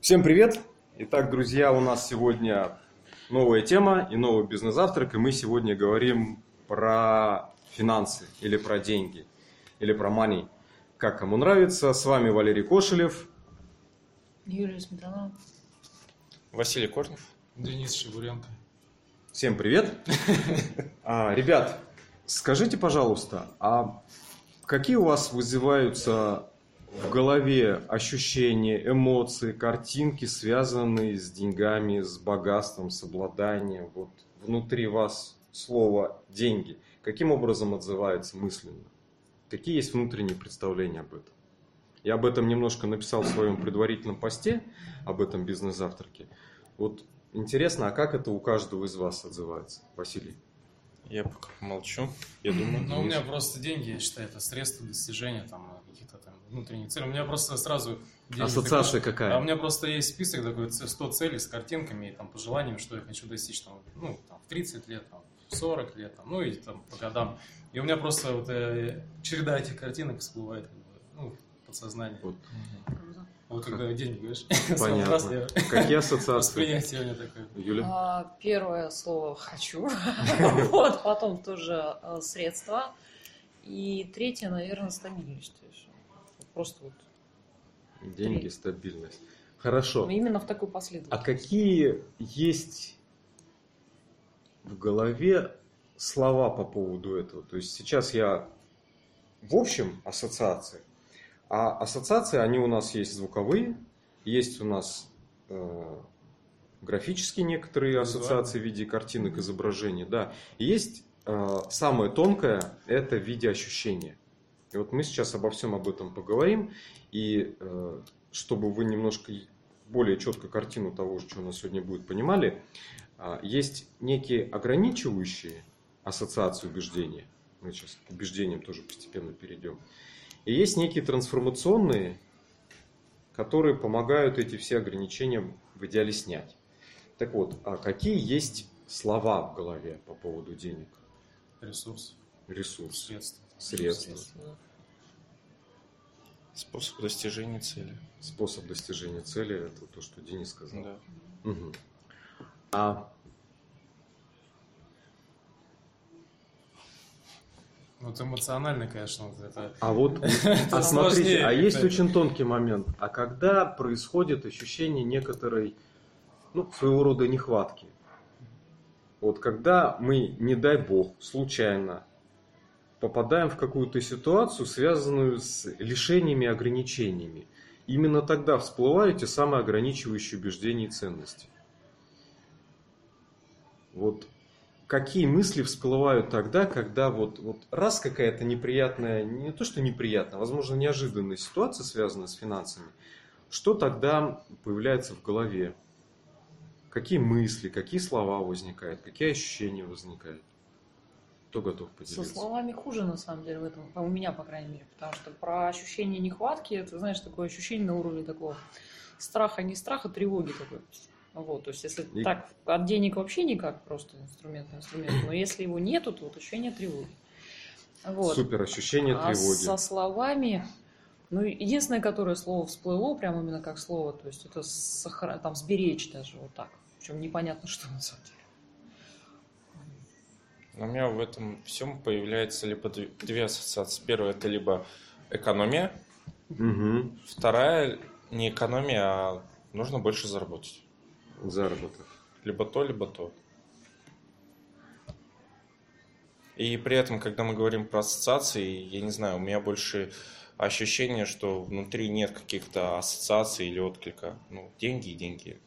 Всем привет! Итак, друзья, у нас сегодня новая тема и новый бизнес-завтрак, и мы сегодня говорим про финансы или про деньги, или про money, как кому нравится. С вами Валерий Кошелев. Юлия Сметанова. Василий Корнев. Денис Шевуренко. Всем привет! А, ребят, скажите, пожалуйста, а какие у вас вызываются в голове ощущения, эмоции, картинки, связанные с деньгами, с богатством, с обладанием? Вот внутри вас слово «деньги». Каким образом отзывается мысленно? Какие есть внутренние представления об этом? Я об этом немножко написал в своем предварительном посте, об этом бизнес-завтраке. Вот интересно, а как это у каждого из вас отзывается, Василий? Я пока молчу. Я думаю, Ну, у меня просто деньги, я считаю, это средство достижения там внутренних целей. У меня просто сразу... Ассоциация такой- какая? А у меня просто есть список такой, ц- 100 целей с картинками и там пожеланиями, что я хочу достичь там, ну, там, в 30 лет, там, в 40 лет, там, ну и там по годам. И у меня просто вот э, череда этих картинок всплывает, как бы, ну, подсознание. Вот. Вот когда деньги говоришь, Понятно. раз я- Какие ассоциации? восприятие у меня такое. Юля? А, Первое слово «хочу», вот, потом тоже э, средства, и третье, наверное, стабильность. То есть, Просто вот Деньги, стабильность. Хорошо. ну, именно в такой А последовательности. какие есть в голове слова по поводу этого? То есть сейчас я в общем ассоциации, а ассоциации, они у нас есть звуковые, есть у нас э, графические некоторые ассоциации в виде картинок, изображений, да. И есть э, самое тонкое, это в виде ощущения. И вот мы сейчас обо всем об этом поговорим, и э, чтобы вы немножко более четко картину того, что у нас сегодня будет, понимали, а, есть некие ограничивающие ассоциации убеждения. Мы сейчас к убеждениям тоже постепенно перейдем. И есть некие трансформационные, которые помогают эти все ограничения в идеале снять. Так вот, а какие есть слова в голове по поводу денег, Ресурс, ресурс, средства. Средства, способ достижения цели. способ достижения цели, это то, что Денис сказал. Да. Мгм. А Вот эмоционально, конечно, вот это... А вот, а сложнее смотрите, а есть очень тонкий момент. А когда происходит ощущение некоторой, ну, своего рода нехватки? Вот когда мы, не дай бог, случайно попадаем в какую-то ситуацию, связанную с лишениями и ограничениями, именно тогда всплывают те самые ограничивающие убеждения и ценности. Вот какие мысли всплывают тогда, когда вот, вот раз какая-то неприятная, не то что неприятная, возможно, неожиданная ситуация, связанная с финансами, что тогда появляется в голове? Какие мысли, какие слова возникают, какие ощущения возникают? Кто готов Со поделиться? словами хуже, на самом деле, в этом, у меня, по крайней мере, потому что про ощущение нехватки, это, знаешь, такое ощущение на уровне такого страха, не страха, тревоги такой. Вот, то есть, если И- так, от денег вообще никак, просто инструмент на инструмент, но если его нету, то вот ощущение тревоги. Вот. Супер ощущение А тревоги. со словами, ну, единственное, которое слово всплыло, прям именно как слово, то есть это сохра- там сберечь даже вот так. Причем непонятно, что на самом деле. У меня в этом всем появляется либо две ассоциации. Первая это либо экономия, Мгм. вторая не экономия, а нужно больше заработать. Заработок. Либо то, либо то. И при этом, когда мы говорим про ассоциации, я не знаю, у меня больше ощущение, что внутри нет каких-то ассоциаций или отклика. Ну, деньги и деньги.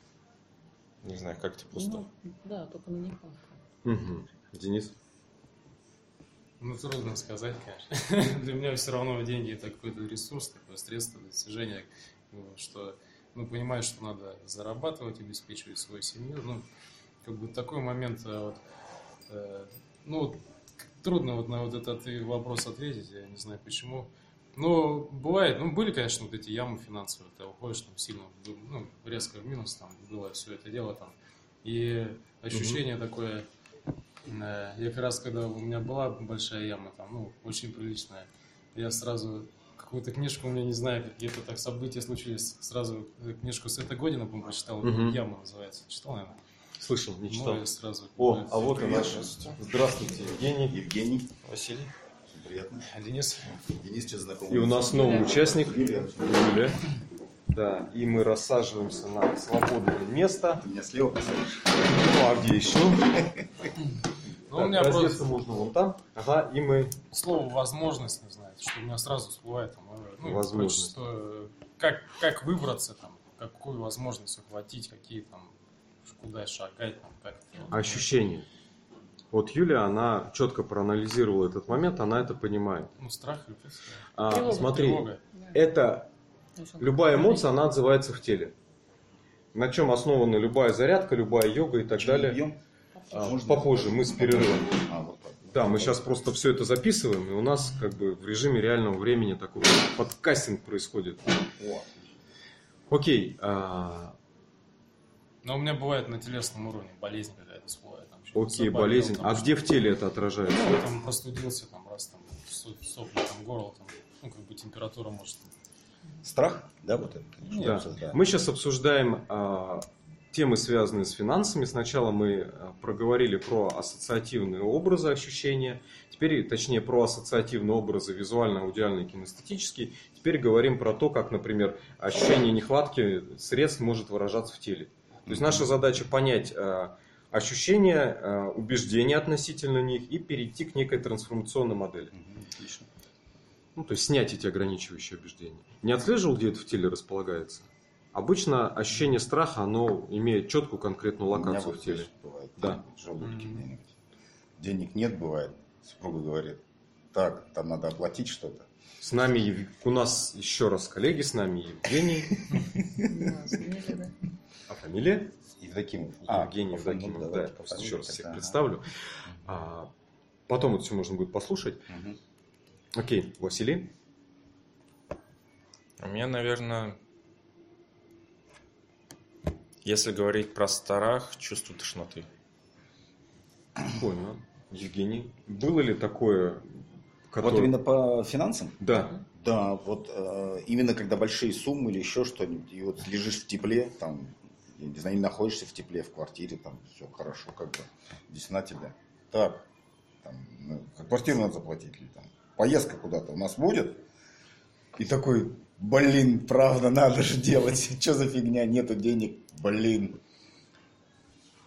Не знаю, как это пусто. Ну, да, только на нехватку. Мгм. Денис? Ну, трудно сказать, конечно. Для меня все равно деньги это какой-то ресурс, такое средство достижения, что, ну, понимаешь, что надо зарабатывать, обеспечивать свою семью, ну, как бы такой момент, э, вот, э, ну, вот, трудно вот на вот этот вопрос ответить, я не знаю почему. Но бывает, ну, были, конечно, вот эти ямы финансовые, ты уходишь там сильно, ну, резко в минус, там, было все это дело там, и ощущение такое, Э, Я как раз, когда у меня была большая яма, там, ну, очень приличная, я сразу какую-то книжку, у меня не знаю, какие-то так события случились. Сразу книжку с этой Година, по-моему, прочитал. Мгм. Яма называется. Читал, наверное? Слышал, не читал. Ну, сразу. О, а вот и Привет, наш. здравствуйте. Здравствуйте, Евгений. Евгений. Василий? Приятно. Денис. Денис, сейчас знакомый. И у нас новый участник. Юлия. Юля. Да, и мы рассаживаемся на свободное место. Ты меня слева посадишь. Ну, а где еще? Ну, Так, у меня раздеться просто можно вон там. Ага, и мы... слово возможность, не знаю, что у меня сразу всплывает. Там, э, ну, Возможность. короче, что, э, как, как выбраться, там, какую возможность ухватить, какие там, куда шагать, там, как это. Ощущения. Вот Юля, она четко проанализировала этот момент, она это понимает. Ну, страх, любовь, А, Тревога. смотри, тревога. это любая эмоция, она отзывается в теле. На чем основана любая зарядка, любая йога и так Чай далее. пьем? А, Можно? попозже, мы с перерывом. А, вот так. Да, мы сейчас просто все это записываем, и у нас как бы в режиме реального времени такой подкастинг происходит. О, Окей, а, Но у меня бывает на телесном уровне болезнь какая-то всплывает. Там, окей, заболел, болезнь. там, А где в теле это отражается? Ну, там простудился, там, раз, там, со- сопли, там, горло, там, ну, как бы температура может. Страх? Да, вот это. конечно, Да. обсуждаем. Мы сейчас обсуждаем а, темы, связанные с финансами. Сначала мы а, проговорили про ассоциативные образы ощущения. Теперь, точнее, про ассоциативные образы визуально-аудиальные, кинестетические. Теперь говорим про то, как, например, ощущение нехватки средств может выражаться в теле. То есть наша задача понять а, ощущения, а, убеждения относительно них и перейти к некой трансформационной модели. Отлично. Ну, то есть снять эти ограничивающие убеждения. Не отслеживал, где это в теле располагается? Обычно ощущение страха, оно имеет четкую конкретную У меня локацию вот в теле. здесь бывает. Да. в желудке Мгм. где-нибудь. Денег нет, бывает. Супруга говорит, так, там надо оплатить что-то. С нами, у нас еще раз коллеги, с нами Евгений. А фамилия? Евдокимов. Евгений по фамилии, Евдокимов. Да, еще раз всех представлю. А, Потом это все можно будет послушать. Окей, Василий. У меня, наверное, если говорить про страх, чувство тошноты. Понял. Евгений. Было ли такое, Вот которое- именно по финансам? Да. Да, вот э, именно когда большие суммы или еще что-нибудь, и вот лежишь в тепле, там, я не знаю, не находишься в тепле, в квартире, там, все хорошо, как бы, здесь на тебя. Так, там, ну, квартиру надо заплатить, или там, поездка куда-то у нас будет, и такой, блин, правда, надо же делать, что за фигня, нету денег, блин.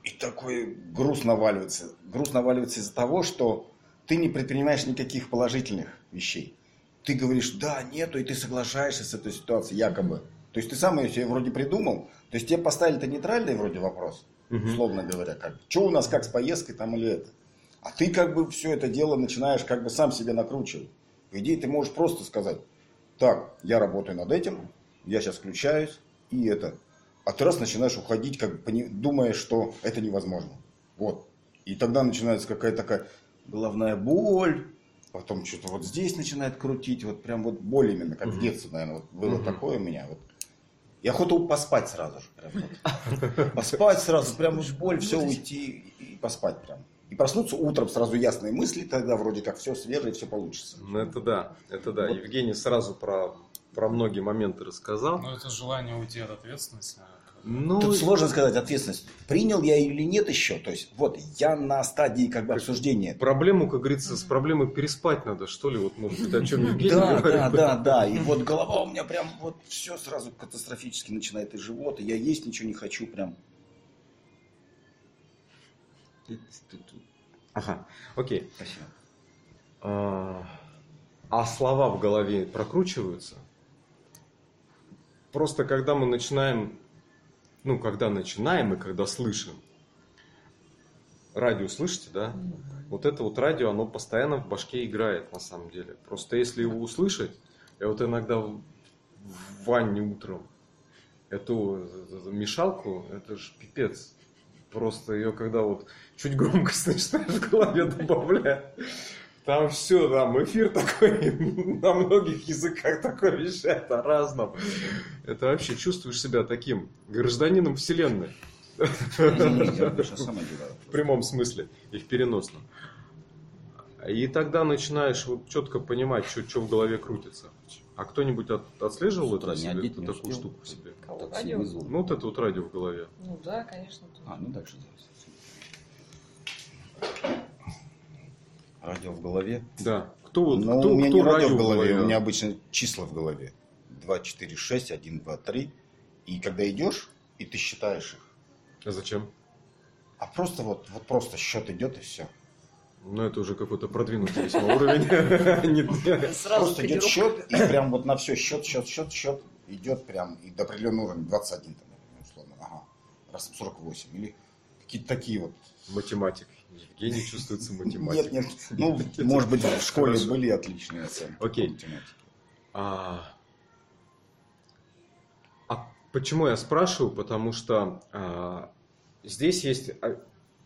И такой груз наваливается. Груз наваливается из-за того, что ты не предпринимаешь никаких положительных вещей. Ты говоришь, да, нету, и ты соглашаешься с этой ситуацией, якобы. То есть ты сам ее себе вроде придумал, то есть тебе поставили-то нейтральный вроде вопрос, условно говоря, как, что у нас как с поездкой там или это. А ты как бы все это дело начинаешь как бы сам себе накручивать. По идее, ты можешь просто сказать, так, я работаю над этим, я сейчас включаюсь, и это. А ты раз начинаешь уходить, как бы думая, что это невозможно. Вот. И тогда начинается какая-то такая головная боль, потом что-то вот здесь начинает крутить, вот прям вот боль именно, как в Мгм. детстве, наверное, вот было Мгм. такое у меня. Вот. И охота поспать сразу же. Прям вот. Поспать сразу, прям уж боль, все уйти и поспать прям. И проснуться утром сразу ясные мысли, тогда вроде как все свежее, все получится. Ну, это да, это да. Вот. Евгений сразу про, про многие моменты рассказал. Но это желание уйти от ответственности. Ну, Тут сложно сказать ответственность. Принял я ее или нет еще. То есть, вот, я на стадии как бы обсуждения. проблему, как говорится, с проблемой переспать надо, что ли, вот, может быть, о чем Евгений Да, говорит. да, да, да. И вот голова у меня прям вот все сразу катастрофически начинает и живот, и я есть ничего не хочу прям. Ага, окей. Спасибо. А, а слова в голове прокручиваются? Просто когда мы начинаем, ну, когда начинаем и когда слышим, радио слышите, да? Вот это вот радио, оно постоянно в башке играет на самом деле. Просто если его услышать, я вот иногда в в ванне утром эту мешалку, это ж пипец. Просто ее когда вот чуть громкость начинаешь в голове добавлять, там все, там эфир такой на многих языках такой вещает о разном. Это вообще чувствуешь себя таким гражданином вселенной. В прямом смысле и в переносном. И тогда начинаешь вот четко понимать, что, что в голове крутится. А кто-нибудь от- отслеживал С утра эту, не себе- одеть, не такую успел. штуку в себе? Кого? Радио? Ну, вот это вот радио в голове. Ну да, конечно. А, ну дальше делай. Радио в голове. Да. Кто, вот, Но кто, у меня кто не радио в в голове, голове? у меня обычно числа в голове. 2, 4, 6, 1, 2, 3. И когда идешь, и ты считаешь их. А зачем? А просто вот, вот просто счет идет и все. Ну, это уже какой-то продвинутый весьма уровень. Просто идет счет, и прям вот на все счет, счет, счет, счет идет прям и до определенного уровня, 21 там, условно. Ага. Раз 48. Или какие-то такие вот. Математик. Евгений чувствуется Нет, математик. нет. Ну, может быть, в школе были отличные оценки. Окей. А, а почему я спрашиваю? Потому что а, здесь есть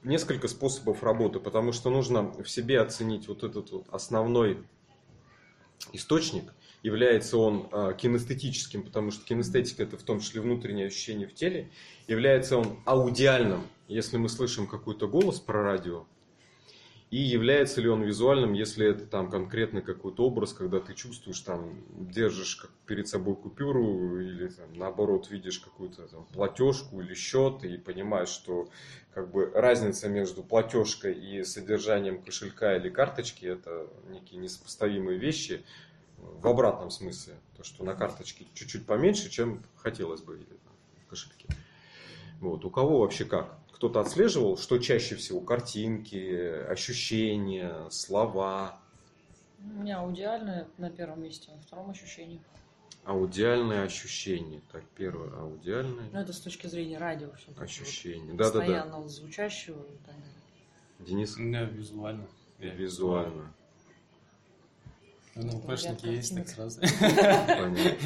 несколько способов работы, потому что нужно в себе оценить вот этот вот основной источник. Является он а, кинестетическим, потому что кинестетика это в том числе внутреннее ощущение в теле. Является он аудиальным, если мы слышим какой-то голос про радио. И является ли он визуальным, если это там конкретно какой-то образ, когда ты чувствуешь, там, держишь как перед собой купюру или там, наоборот видишь какую-то там, платежку или счет и понимаешь, что как бы разница между платежкой и содержанием кошелька или карточки это некие несопоставимые вещи в обратном смысле. То, что на карточке чуть-чуть поменьше, чем хотелось бы или там, в кошельке. Вот. У кого вообще как? Кто-то отслеживал, что чаще всего картинки, ощущения, слова, У меня аудиальное на первом месте, на втором ощущении. аудиальные ощущения. Так, первое аудиальное Ну, это с точки зрения радио все ощущение. Да, да, да. Постоянно звучащего и так далее. Денис, У меня визуально. Я визуально. Ну, ЛПшники Ряд есть, так сразу. Понятно.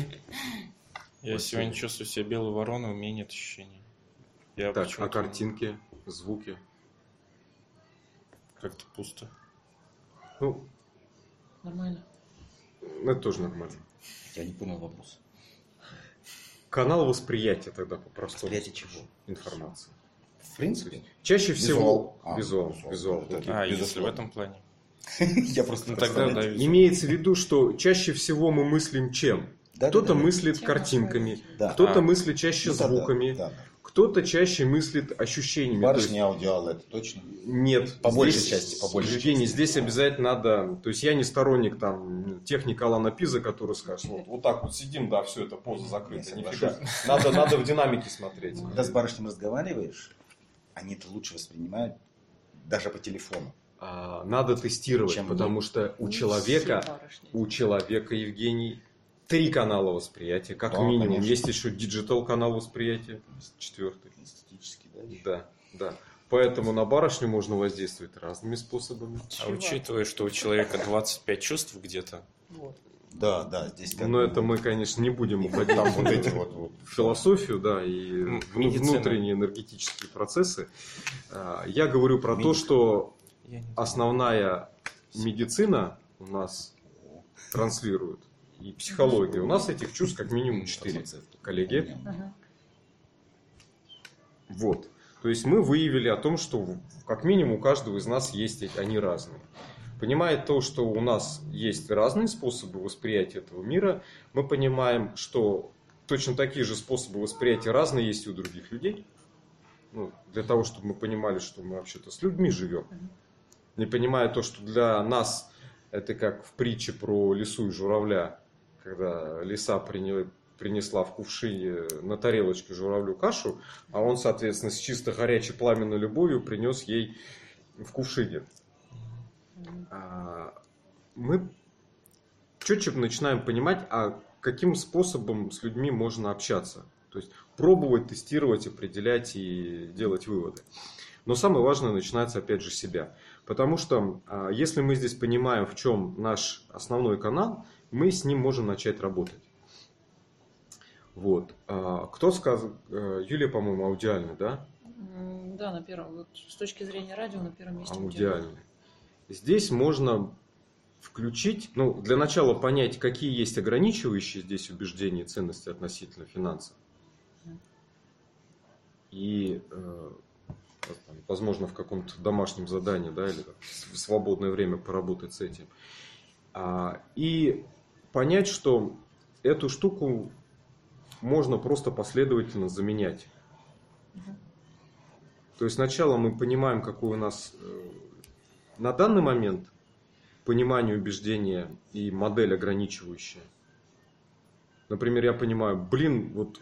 Я сегодня чувствую себя белой вороной, у меня нет ощущений. Я Так, а картинки, звуки? Как-то пусто. Ну, Нормально. это тоже нормально. Я не понял вопрос. Канал восприятия тогда по-простому. Восприятие чего? Информации. В принципе. Чаще всего... Визуал. А, Визуал. визуал. визуал. Это- окей. А, если в этом плане. Я просто Ну тогда да, визуал. Имеется в виду, что чаще всего мы мыслим чем? Да, Кто-то да, мыслит картинками, кто-то А. мыслит чаще звуками. Кто-то чаще мыслит ощущениями. То есть это точно. Нет. По большей здесь- части, по большей Евгений, части. здесь обязательно надо... То есть я не сторонник там техника Алана Пиза, который скажет, вот, вот так вот сидим, да, все это поза закрыта. Нифига. Надо, надо в динамике смотреть. Когда с барышней разговариваешь, они это лучше воспринимают даже по телефону. А, надо тестировать, Чем потому что у Не человека, у человека, Евгений, три канала восприятия, как Да, минимум. конечно. Есть еще digital канал восприятия, четвертый. Эстетически, да. Да, да. Поэтому на барышню можно воздействовать разными способами. А учитывая, что у человека 25 чувств где-то, Вот. Да, да, здесь как Но бы это мы, конечно, не будем уходить там вот эти вот, вот философию, да, и медицина. внутренние энергетические процессы. А, Я говорю про то, Медик. что основная медицина у нас транслирует и психология. У нас этих чувств как минимум четыре. Коллеги. Вот. То есть мы выявили о том, что как минимум у каждого из нас есть они разные. Понимая то, что у нас есть разные способы восприятия этого мира, мы понимаем, что точно такие же способы восприятия разные есть и у других людей. Ну, для того, чтобы мы понимали, что мы вообще-то с людьми живем. Не понимая то, что для нас это как в притче про лису и журавля, когда лиса принесла в кувшине на тарелочке журавлю кашу, а он, соответственно, с чисто горячей пламенной любовью принес ей в кувшине. А, Мы четче начинаем понимать, а каким способом с людьми можно общаться. То есть пробовать, тестировать, определять и делать выводы. Но самое важное начинается опять же с себя. Потому что а, если мы здесь понимаем, в чем наш основной канал, мы с ним можем начать работать. Вот. А, Кто сказал? э, Юлия, по-моему, аудиальный, да? Да, на первом. Вот с точки зрения радио на первом месте. аудиальный. Здесь можно включить, ну, для начала понять, какие есть ограничивающие здесь убеждения и ценности относительно финансов. И э, возможно, в каком-то домашнем задании, да, или в свободное время поработать с этим. А, и понять, что эту штуку можно просто последовательно заменять. То есть сначала мы понимаем, какой у нас э, на данный момент понимание убеждения и модель ограничивающая. Например, я понимаю, блин, вот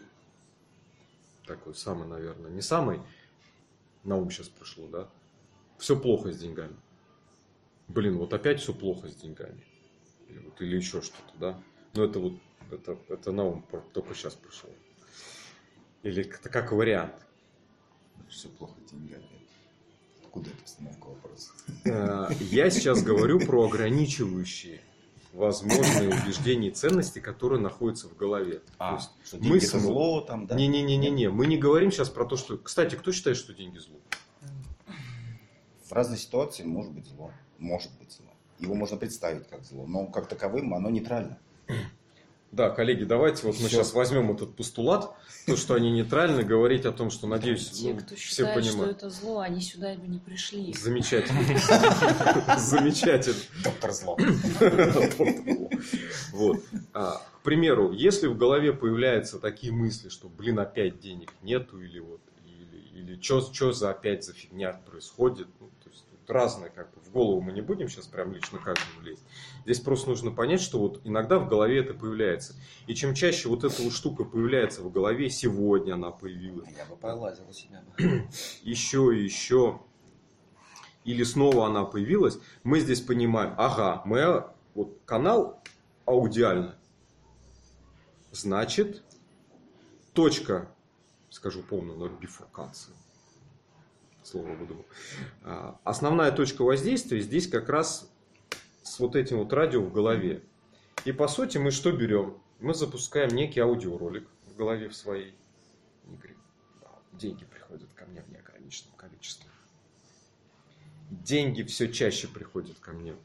такой самый, наверное, не самый, на ум сейчас пришло, да, все плохо с деньгами. Блин, вот опять все плохо с деньгами. Или, вот, или еще что-то, да. Но это вот, это, это на ум только сейчас пришло. Или это как вариант. Все плохо деньгами. Откуда эта постановка вопроса? Э, Я сейчас говорю про ограничивающие возможные убеждения и ценности, которые находятся в голове. А, что мы деньги это см- зло там, да? Не-не-не-не, мы не говорим сейчас про то, что... Кстати, кто считает, что деньги зло? В разной ситуации может быть зло. Может быть зло. Его можно представить как зло, но как таковым оно нейтрально. Да, коллеги, давайте вот мы сейчас возьмем этот постулат, то, что они нейтральны, говорить о том, что, надеюсь, Те, ну, кто все считает, что это зло, они сюда бы не пришли. Замечательно. Замечательно. Доктор зло. Вот. А, к примеру, если в голове появляются такие мысли, что, блин, опять денег нету, или вот, или, или что за опять за фигня происходит, ну, разное, как бы в голову мы не будем сейчас прям лично каждому лезть. Здесь просто нужно понять, что вот иногда в голове это появляется. И чем чаще вот эта вот штука появляется в голове, сегодня она появилась, Я бы полазил у себя. еще и еще, или снова она появилась, мы здесь понимаем, ага, мы, вот канал аудиально, значит, точка, скажу полную ноль бифуркации, слово буду. А, Основная точка воздействия здесь как раз с вот этим вот радио в голове. И по сути мы что берем? Мы запускаем некий аудиоролик в голове в своей. И говорим, «Да, деньги приходят ко мне в неограниченном количестве. Деньги все чаще приходят ко мне.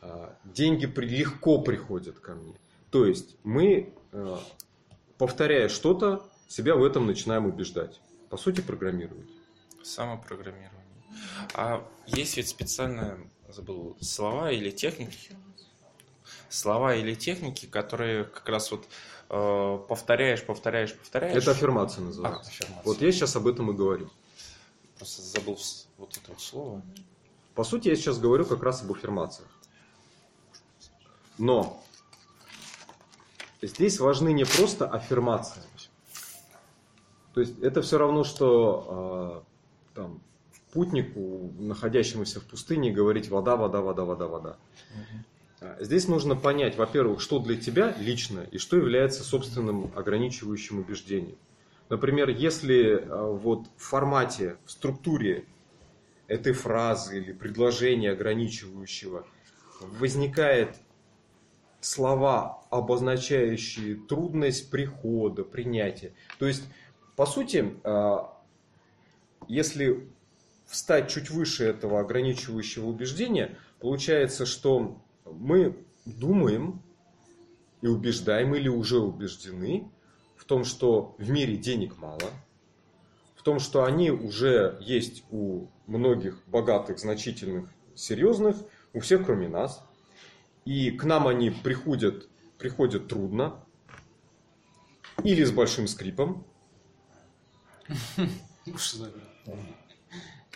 А, Деньги легко приходят ко мне. То есть мы, э, повторяя что-то, себя в этом начинаем убеждать. По сути, программировать. Самопрограммирование. А есть ведь специально, забыл, слова или техники, слова или техники, которые как раз вот э, повторяешь, повторяешь, повторяешь. Это аффирмация А, называется. аффирмация. Вот я сейчас об этом и говорю. Просто забыл вот это вот слово. По сути, я сейчас говорю как раз об аффирмациях. Но здесь важны не просто аффирмации. То есть это все равно, что э, там, путнику, находящемуся в пустыне, говорить вода, вода, вода, вода, вода. А, Здесь нужно понять, во-первых, что для тебя лично и что является собственным ограничивающим убеждением. Например, если э, вот в формате, в структуре этой фразы или предложения ограничивающего возникает слова, обозначающие трудность прихода, принятия. То есть, по сути, а, если встать чуть выше этого ограничивающего убеждения, получается, что мы думаем и убеждаем или уже убеждены в том, что в мире денег мало, в том, что они уже есть у многих богатых, значительных, серьезных, у всех, кроме нас. И к нам они приходят, приходят трудно или с большим скрипом.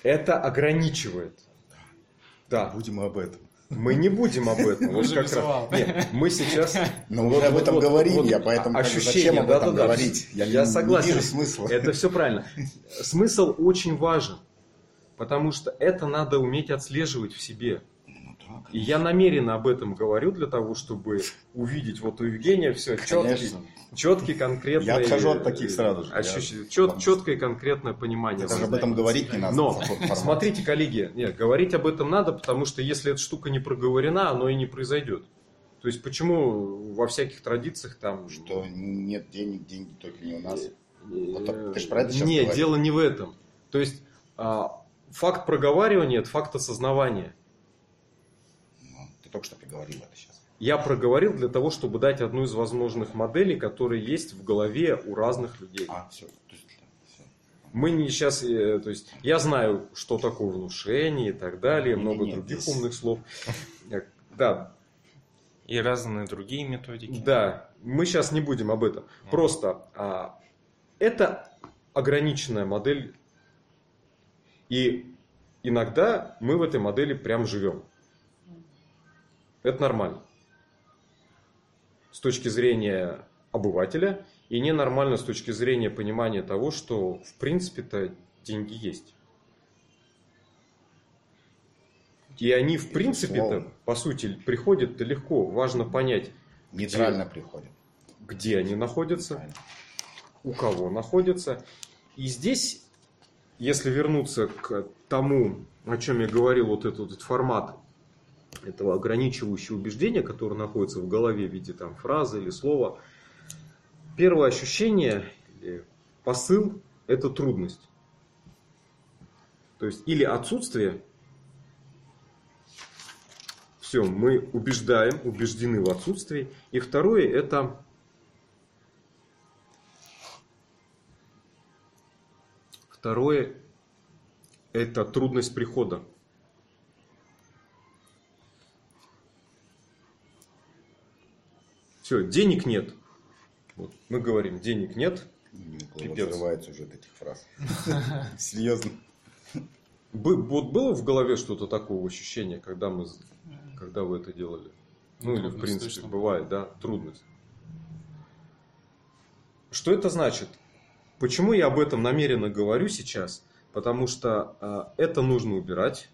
Это ограничивает. Да, Будем об этом. мы не будем об этом. Вот как раз. Нет, мы сейчас... Но Вот- уже об этом вот- говорим, вот я поэтому ощущение, зачем об этом да-да-да. говорить? Я, не- согласен. Не вижу смысла. Это все правильно. Смысл очень важен, потому что это надо уметь отслеживать в себе. И я намеренно об этом говорю для того, чтобы увидеть вот у Евгения все четкий, четкий конкретный... Я отхожу от таких сразу же. ощущ- Я- чет- четкое конкретное понимание. Даже об этом говорить не надо. Но, смотрите, коллеги, нет, говорить об этом надо, потому что если эта штука не проговорена, оно и не произойдет. То есть почему во всяких традициях там... Что нет денег, деньги только не у нас. Э, Вот так- ты ж про это сейчас Нет, дело не в этом. То есть а, факт проговаривания – это факт осознавания. Ну, только что приговорил это сейчас. Я проговорил для того, чтобы дать одну из возможных моделей, которые есть в голове у разных людей. А, все. Все. Мы не сейчас, то есть я знаю, что такое внушение и так далее, Не, много не, других здесь- умных слов. Э, Да, И разные другие методики. да, мы сейчас не будем об этом. Просто а, это ограниченная модель, и иногда мы в этой модели прям живем. Это нормально. С точки зрения обывателя, и ненормально с точки зрения понимания того, что в принципе-то деньги есть. И они в принципе-то, по сути, приходят легко. Важно понять, Нейтрально приходит. где они находятся, у кого находятся. И здесь, если вернуться к тому, о чем я говорил, вот этот, вот формат этого ограничивающего убеждения, которое находится в голове в виде там, фразы или слова, первое ощущение, посыл – это трудность. То есть или отсутствие, все, мы убеждаем, убеждены в отсутствии. И второе – это Второе – это трудность прихода. Все, денег нет. Вот мы говорим, денег нет. Пипец. взрывается уже от этих фраз. Серьезно. Бы- вот было в голове что-то такого ощущения, когда мы, когда вы это делали? Ну или в принципе точно бывает, да, трудность. Что это значит? Почему я об этом намеренно говорю сейчас? Потому что а, это нужно убирать,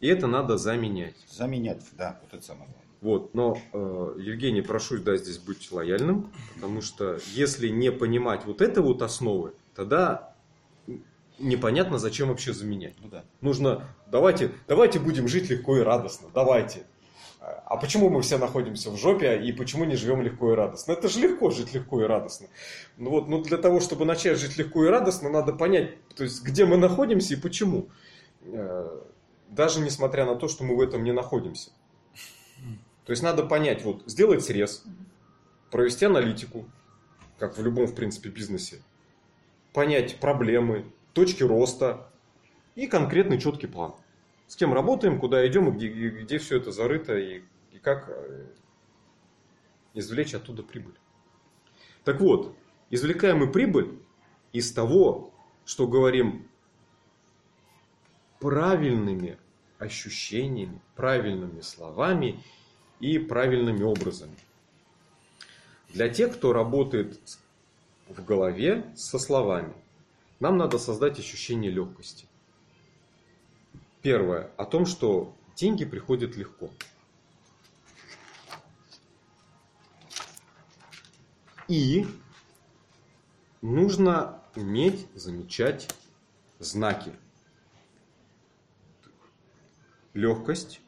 и это надо заменять. Заменять, да, вот это самое главное. Вот, но, э, Евгений, прошу, да, здесь быть лояльным, потому что если не понимать вот этой вот основы, тогда непонятно, зачем вообще заменять. Ну да. Нужно, давайте, давайте будем жить легко и радостно, давайте. А почему мы все находимся в жопе и почему не живем легко и радостно? Это же легко жить легко и радостно. Ну вот, ну для того, чтобы начать жить легко и радостно, надо понять, то есть где мы находимся и почему. Э, Даже несмотря на то, что мы в этом не находимся. То есть надо понять, вот сделать срез, провести аналитику, как в любом, в принципе, бизнесе, понять проблемы, точки роста и конкретный четкий план. С кем работаем, куда идем, и где, и где все это зарыто, и, и как э, извлечь оттуда прибыль. Так вот, извлекаем мы прибыль из того, что говорим правильными ощущениями, правильными словами и правильными образами. Для тех, кто работает в голове со словами, нам надо создать ощущение легкости. Первое, о том, что деньги приходят легко. И нужно уметь замечать знаки. Легкость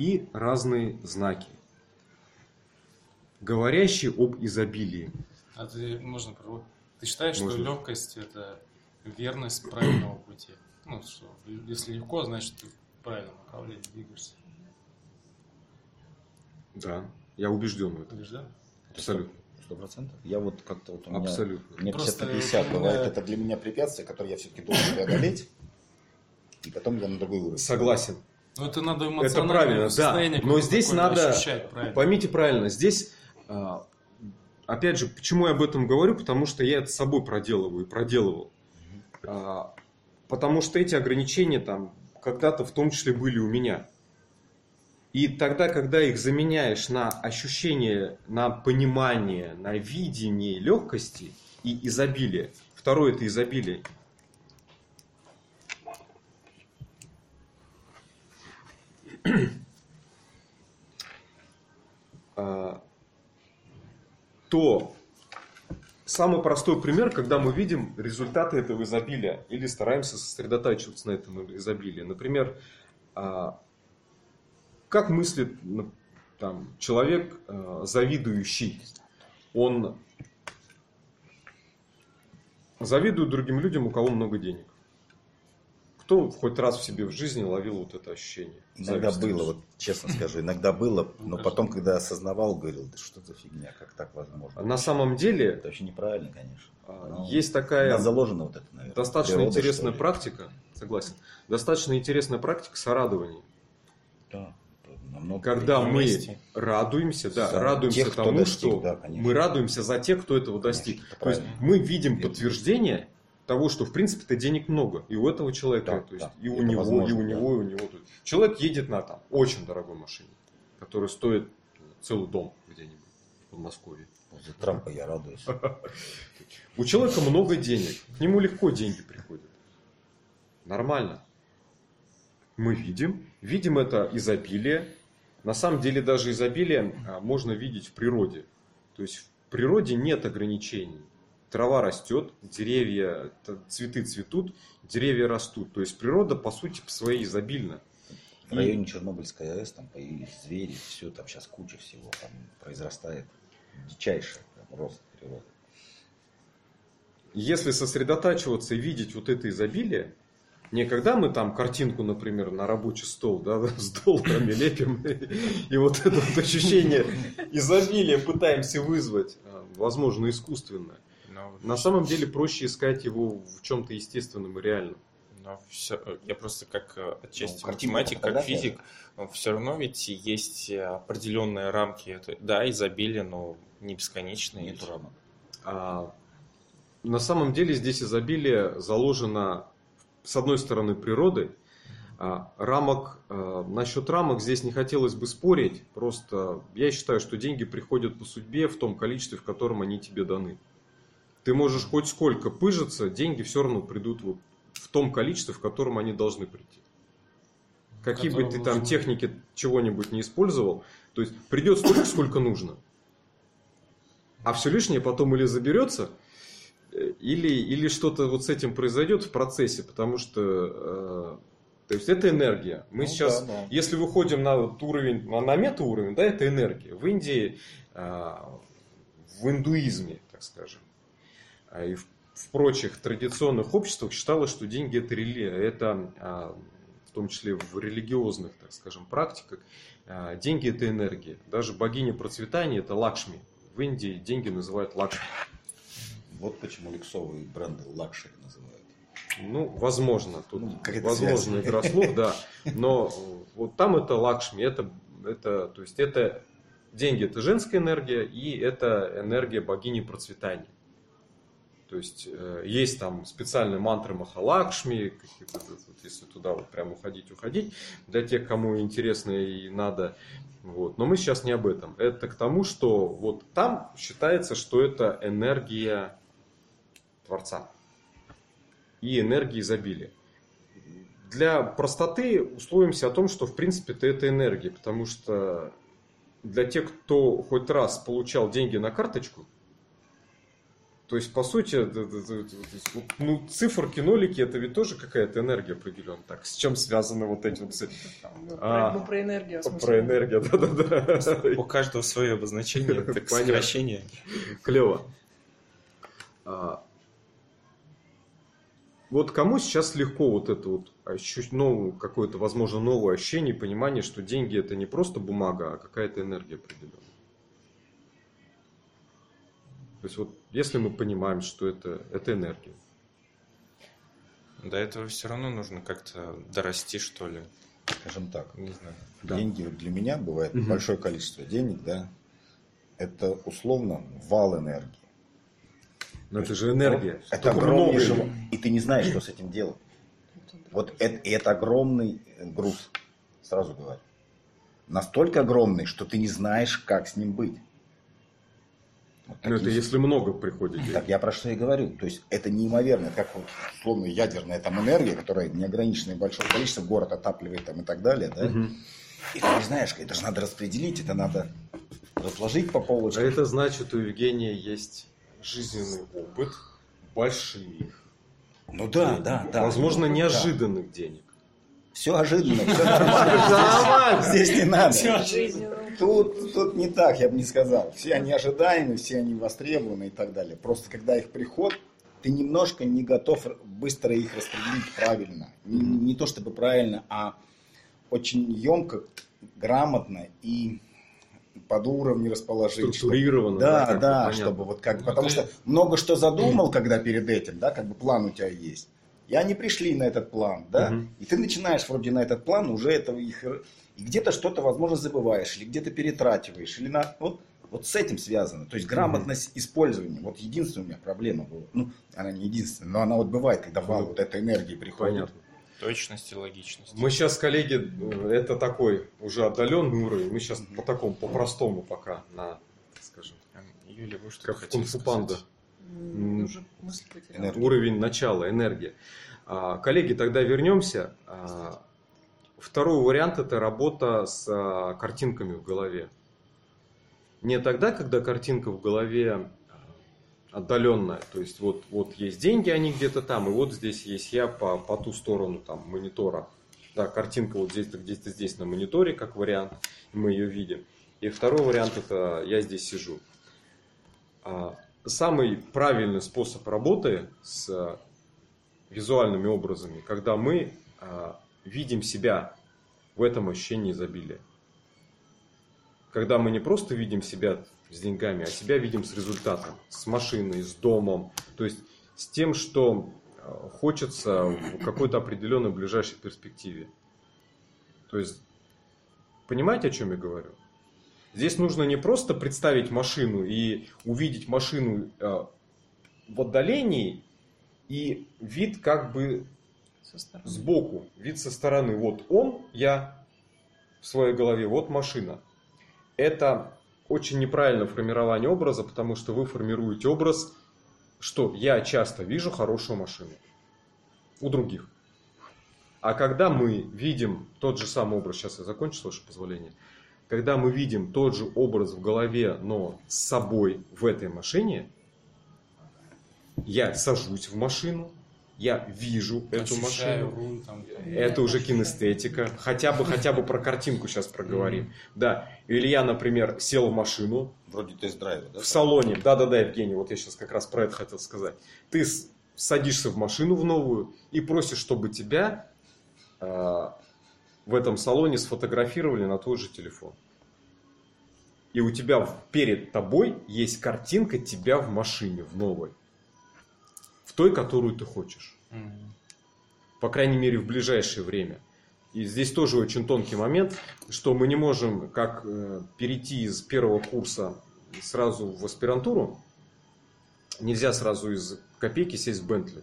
и разные знаки, говорящие об изобилии. А ты, можно прорву- Ты считаешь, что Можно. легкость это верность правильного пути? Ну, что если легко, значит ты в правильном направлении двигаешься. Да, я убежден в этом. Убежден? Абсолютно. Сто процентов. Я вот как-то вот у меня... Абсолютно. Мне 50 Просто на 50 у меня- бывает. Это для меня препятствие, которое я все-таки должен преодолеть. И потом я на другой уровень. Согласен. Ну, это надо Это эмоциональное правильно, да. Но здесь надо, ощущать, правильно. поймите правильно, здесь, а, опять же, почему я об этом говорю, потому что я это с собой проделываю и проделывал. А, Потому что эти ограничения там когда-то в том числе были у меня. И тогда, когда их заменяешь на ощущение, на понимание, на видение легкости и изобилия, второе это изобилие, то самый простой пример, когда мы видим результаты этого изобилия или стараемся сосредотачиваться на этом изобилии. Например, а, как мыслит там, человек а, завидующий? Он завидует другим людям, у кого много денег. Кто хоть раз в себе в жизни ловил вот это ощущение? Иногда зависти? было, вот честно скажу, иногда было, но Ну, потом, когда осознавал, говорил, да что за фигня, как так возможно? На самом деле Это вообще неправильно, конечно. а, есть такая нас заложено вот это, наверное. достаточно природа, интересная практика, согласен, достаточно интересная практика сорадования. Да, намного Когда мы Вместе. радуемся, да, За радуемся тех, тому, достиг, что да, конечно. мы радуемся за тех, кто этого достиг. Конечно, это То есть мы видим Верно. подтверждение того, что в принципе-то денег много. И у этого человека, Да, то есть да. и у него, возможно, и у да. него, и у него. Человек едет на там очень дорогой машине, которая стоит целый дом где-нибудь в Подмосковье. За Трампа я радуюсь. У человека много денег, к нему легко деньги приходят. Нормально. Мы видим, видим это изобилие. На самом деле даже изобилие а, можно видеть в природе. То есть в природе нет ограничений. Трава растет, деревья, цветы цветут, деревья растут. То есть природа по сути по своей изобильна. В районе Чернобыльской АЭС там появились звери, все, там сейчас куча всего там произрастает. Дичайший прям рост природы. Если сосредотачиваться и видеть вот это изобилие, не когда мы там картинку, например, на рабочий стол, да, с долларами лепим, и вот это вот ощущение изобилия пытаемся вызвать, а, возможно, искусственно. Но, На самом деле проще искать его в чем-то естественном и реальном. но всё- я просто как э, отчасти Ну, математик, как физик, все равно ведь есть определенные рамки. Это, да, изобилие, но не бесконечные. Нету рамок. А, на самом деле здесь изобилие заложено с одной стороны природой. А, рамок, а, насчет рамок здесь не хотелось бы спорить. Просто я считаю, что деньги приходят по судьбе в том количестве, в котором они тебе даны. Ты можешь хоть сколько пыжиться, деньги все равно придут вот в том количестве, в котором они должны прийти. Какие бы ты там нужно. техники чего-нибудь не использовал, то есть придет столько, сколько нужно. А все лишнее потом или заберется, э, или, или что-то вот с этим произойдет в процессе, потому что э, то есть это энергия. Мы Ну сейчас, да, да. если выходим на вот уровень, на, на метауровень, да, это энергия. В Индии, э, в индуизме, так скажем, а и в, в прочих традиционных обществах считалось, что деньги это религия, это а, в том числе в религиозных, так скажем, практиках, а, деньги это энергия. Даже богиня процветания это Лакшми. В Индии деньги называют Лакшми. Вот почему люксовые бренды luxury называют. Ну, возможно, тут Ну, возможно связь. игра слов, да. Но вот там это Лакшми, это, это, то есть это деньги это женская энергия и это энергия богини процветания. То есть э, есть там специальные мантры Махалакшми, вот, если туда вот прям уходить, уходить, для тех, кому интересно и надо. Вот. Но мы сейчас не об этом. Это к тому, что вот там считается, что это энергия Творца и энергии изобилия. Для простоты условимся о том, что в принципе это, это энергия, потому что для тех, кто хоть раз получал деньги на карточку, то есть, по сути, ну, циферки, нолики, это ведь тоже какая-то энергия определенная. Так, с чем связаны вот эти вот... Ну, А, про, ну, про энергию. в смысле. Про энергию, да-да-да. У каждого свое обозначение, так сокращение. Клево. А, вот кому сейчас легко вот это вот ощу- ну, какое-то, возможно, новое ощущение, понимание, что деньги это не просто бумага, а какая-то энергия определенная. То есть вот если мы понимаем, что это, это энергия. До этого все равно нужно как-то дорасти, что ли. Скажем так, Не знаю. Да. деньги вот для меня бывает Мгм. большое количество денег, да, это условно вал энергии. Но это же энергия. Это ее. и ты не знаешь, что с этим делать. Вот это, и это огромный груз, сразу говорю. Настолько огромный, что ты не знаешь, как с ним быть. Ну, это если много приходит денег. Так я про что и говорю. То есть это неимоверно, как вот, условно ядерная там энергия, которая неограниченное большое количество, город отапливает там и так далее, да? Мгм. И ты не знаешь, это же надо распределить, это надо разложить по А полочкам. это значит, у Евгения есть жизненный опыт больших, Ну да, да, да. возможно, Да. неожиданных денег. Все ожиданно, все нормально. Здесь, здесь не надо. Тут, тут не так, я бы не сказал. Все они ожидаемы, все они востребованы и так далее. Просто когда их приход, ты немножко не готов быстро их распределить правильно. Не, не то чтобы правильно, а очень емко, грамотно и под уровни расположить. Структурированно. Да, как бы, да, понятно. чтобы вот как, Ну, потому ты- что много что задумал, когда перед этим, да, как бы план у тебя есть. И они пришли на этот план, да, Мгм. и ты начинаешь вроде на этот план уже этого их, и где-то что-то, возможно, забываешь, или где-то перетрачиваешь, или на, вот, вот с этим связано. То есть грамотность использования. Вот единственная у меня проблема была. Ну, она не единственная, но она вот бывает, когда вал Ну, вот этой энергии приходит. Понятно. Точность и логичность. Мы сейчас, коллеги, э, это такой уже отдаленный уровень. Мы сейчас по такому, по-простому пока на, скажем, Юля, вы что как кунг-фу сказать? панда. Уже мысль потеряла. Уровень начала, энергия. А, Коллеги, тогда вернемся. А, Второй вариант это работа с а, картинками в голове. Не тогда, когда картинка в голове отдаленная, то есть вот, вот есть деньги, они где-то там, и вот здесь есть я по, по ту сторону там монитора. Да, картинка вот здесь-то, где-то здесь на мониторе, как вариант, мы ее видим. И второй вариант это я здесь сижу. Самый правильный способ работы с а, визуальными образами, когда мы а, видим себя в этом ощущении изобилия. Когда мы не просто видим себя с деньгами, а себя видим с результатом, с машиной, с домом, то есть с тем, что а, хочется в какой-то определенной ближайшей перспективе. То есть, понимаете, о чем я говорю? Здесь нужно не просто представить машину и увидеть машину э, в отдалении и вид как бы сбоку, вид со стороны. Вот он, я в своей голове, вот машина. Это очень неправильное формирование образа, потому что вы формируете образ, что я часто вижу хорошую машину у других. А когда мы видим тот же самый образ, сейчас я закончу, с вашего позволения, когда мы видим тот же образ в голове, но с собой в этой машине, я сажусь в машину, я вижу эту Ощущаю машину, руль там. это уже кинестетика. Хотя бы, хотя бы про картинку сейчас проговорим. Да. Или я, например, сел в машину Вроде тест-драйва, да? в салоне. Да-да-да, Евгений, вот я сейчас как раз про это хотел сказать. Ты садишься в машину в новую и просишь, чтобы тебя э, в этом салоне сфотографировали на твой же телефон. И у тебя в- перед тобой есть картинка тебя в машине, в новой. В той, которую ты хочешь по крайней мере, в ближайшее время. И здесь тоже очень тонкий момент, что мы не можем как э, перейти из первого курса сразу в аспирантуру. Нельзя сразу из копейки сесть в Бентли.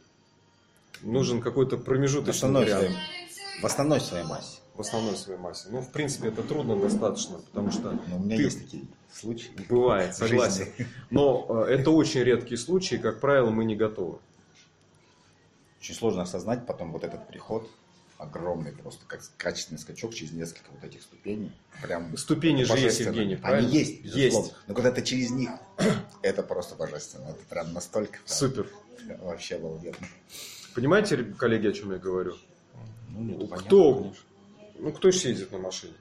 Нужен какой-то В промежуточный основной, вариант своей, в основной своей массе. В основной своей массе. Ну, в принципе, это трудно достаточно, потому что Но у меня Ты- есть такие случаи. бывает, согласен. Но э, это очень редкие случаи, как правило, мы не готовы. Очень сложно осознать потом вот этот переход. Огромный просто, как качественный скачок через несколько вот этих ступеней. Прям Ступени же есть. Евгений, правильно? Они есть, безусловно. Есть. Но когда ты через них, это просто божественно. Это прям настолько прям Супер. вообще обалденно. Понимаете, коллеги, о чем я говорю? Ну, нет, понятно, Кто? конечно. Ну, кто еще ездит на машине?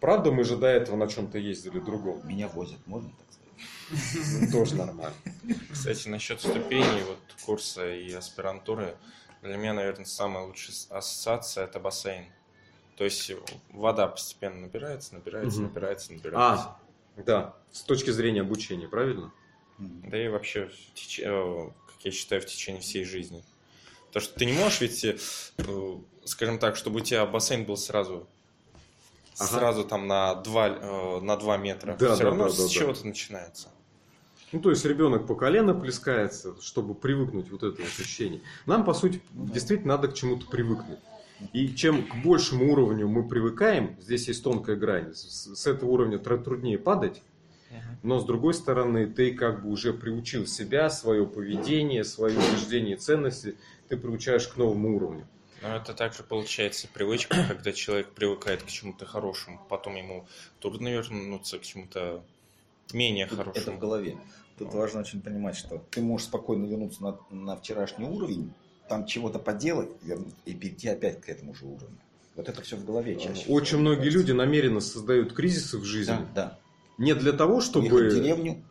Правда, мы же до этого на чем-то ездили другом. Меня возят, можно так сказать? Тоже нормально. Кстати, насчет ступеней вот курса и аспирантуры, для меня, наверное, самая лучшая ассоциация это бассейн. То есть вода постепенно набирается, набирается, набирается, набирается. А, да, с точки зрения обучения, правильно? Да и вообще, э, как я считаю, в течение всей жизни. То, что ты не можешь ведь, э, скажем так, чтобы у тебя бассейн был сразу, Ага. сразу там на 2, на 2 метра. Да, Все да, равно да, с да, да. чего-то начинается. Ну, то есть ребенок по колено плескается, чтобы привыкнуть вот это ощущение. Нам, по сути, действительно надо к чему-то привыкнуть. И чем к большему уровню мы привыкаем, здесь есть тонкая грань, с, с этого уровня тр- труднее падать, но с другой стороны, ты как бы уже приучил себя, свое поведение, свои убеждения и ценности, ты приучаешь к новому уровню. Но это также получается привычка, когда человек привыкает к чему-то хорошему, потом ему трудно вернуться к чему-то менее Тут Это в хорошему. голове. Тут важно очень понимать, что ты можешь спокойно вернуться на, на вчерашний уровень, там чего-то поделать вернуть, и перейти опять к этому же уровню. Вот это все в голове чаще. всего, Очень многие кажется. люди намеренно создают кризисы в жизни. Да, да. Не для того, Ехать в чтобы... деревню,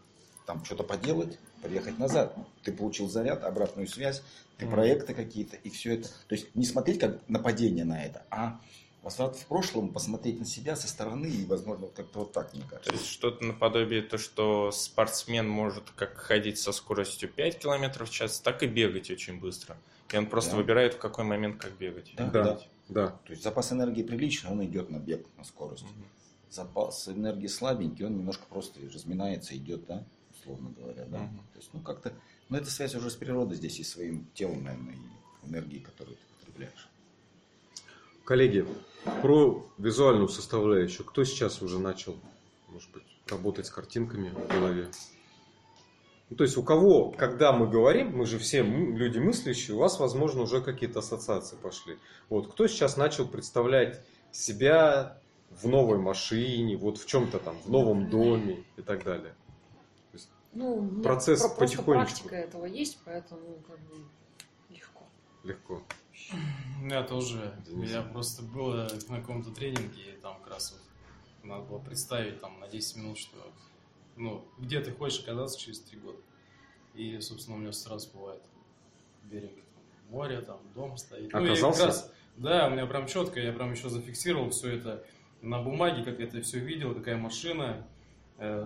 там что-то поделать, приехать назад. Ты получил заряд, обратную связь, ты Мгм. проекты какие-то, и все это. То есть не смотреть как нападение на это, а возврат в прошлом, посмотреть на себя со стороны и, возможно, вот как-то вот так, мне То кажется. есть что-то наподобие то, что спортсмен может как ходить со скоростью 5 км в час, так и бегать очень быстро. И он просто Да. выбирает, в какой момент как бегать. Да, Да, да. да. То есть запас энергии приличный, он идет на бег, на скорость. Мгм. Запас энергии слабенький, он немножко просто разминается, идет, да, условно говоря, да. Мгм. То есть, ну, как-то, но это связь уже с природой здесь и своим телом, наверное, и энергией, которую ты потребляешь. Коллеги, про визуальную составляющую. Кто сейчас уже начал, может быть, работать с картинками в голове? Ну, то есть у кого, когда мы говорим, мы же все люди мыслящие, у вас, возможно, уже какие-то ассоциации пошли. Вот, кто сейчас начал представлять себя в новой машине, вот в чем-то там, в новом доме и так далее. Ну, Процесс про- потихонечку. практика этого есть, поэтому как бы легко. Легко. У меня тоже. Денис. Я просто было на каком-то тренинге, и там как раз вот надо было представить там на 10 минут, что ну, где ты хочешь оказаться через три года. И, собственно, у меня сразу бывает берег там, моря, там дом стоит. Ну, и как Оказался? раз- да, у меня прям четко, я прям еще зафиксировал все это на бумаге, как я это все видел, какая машина, э,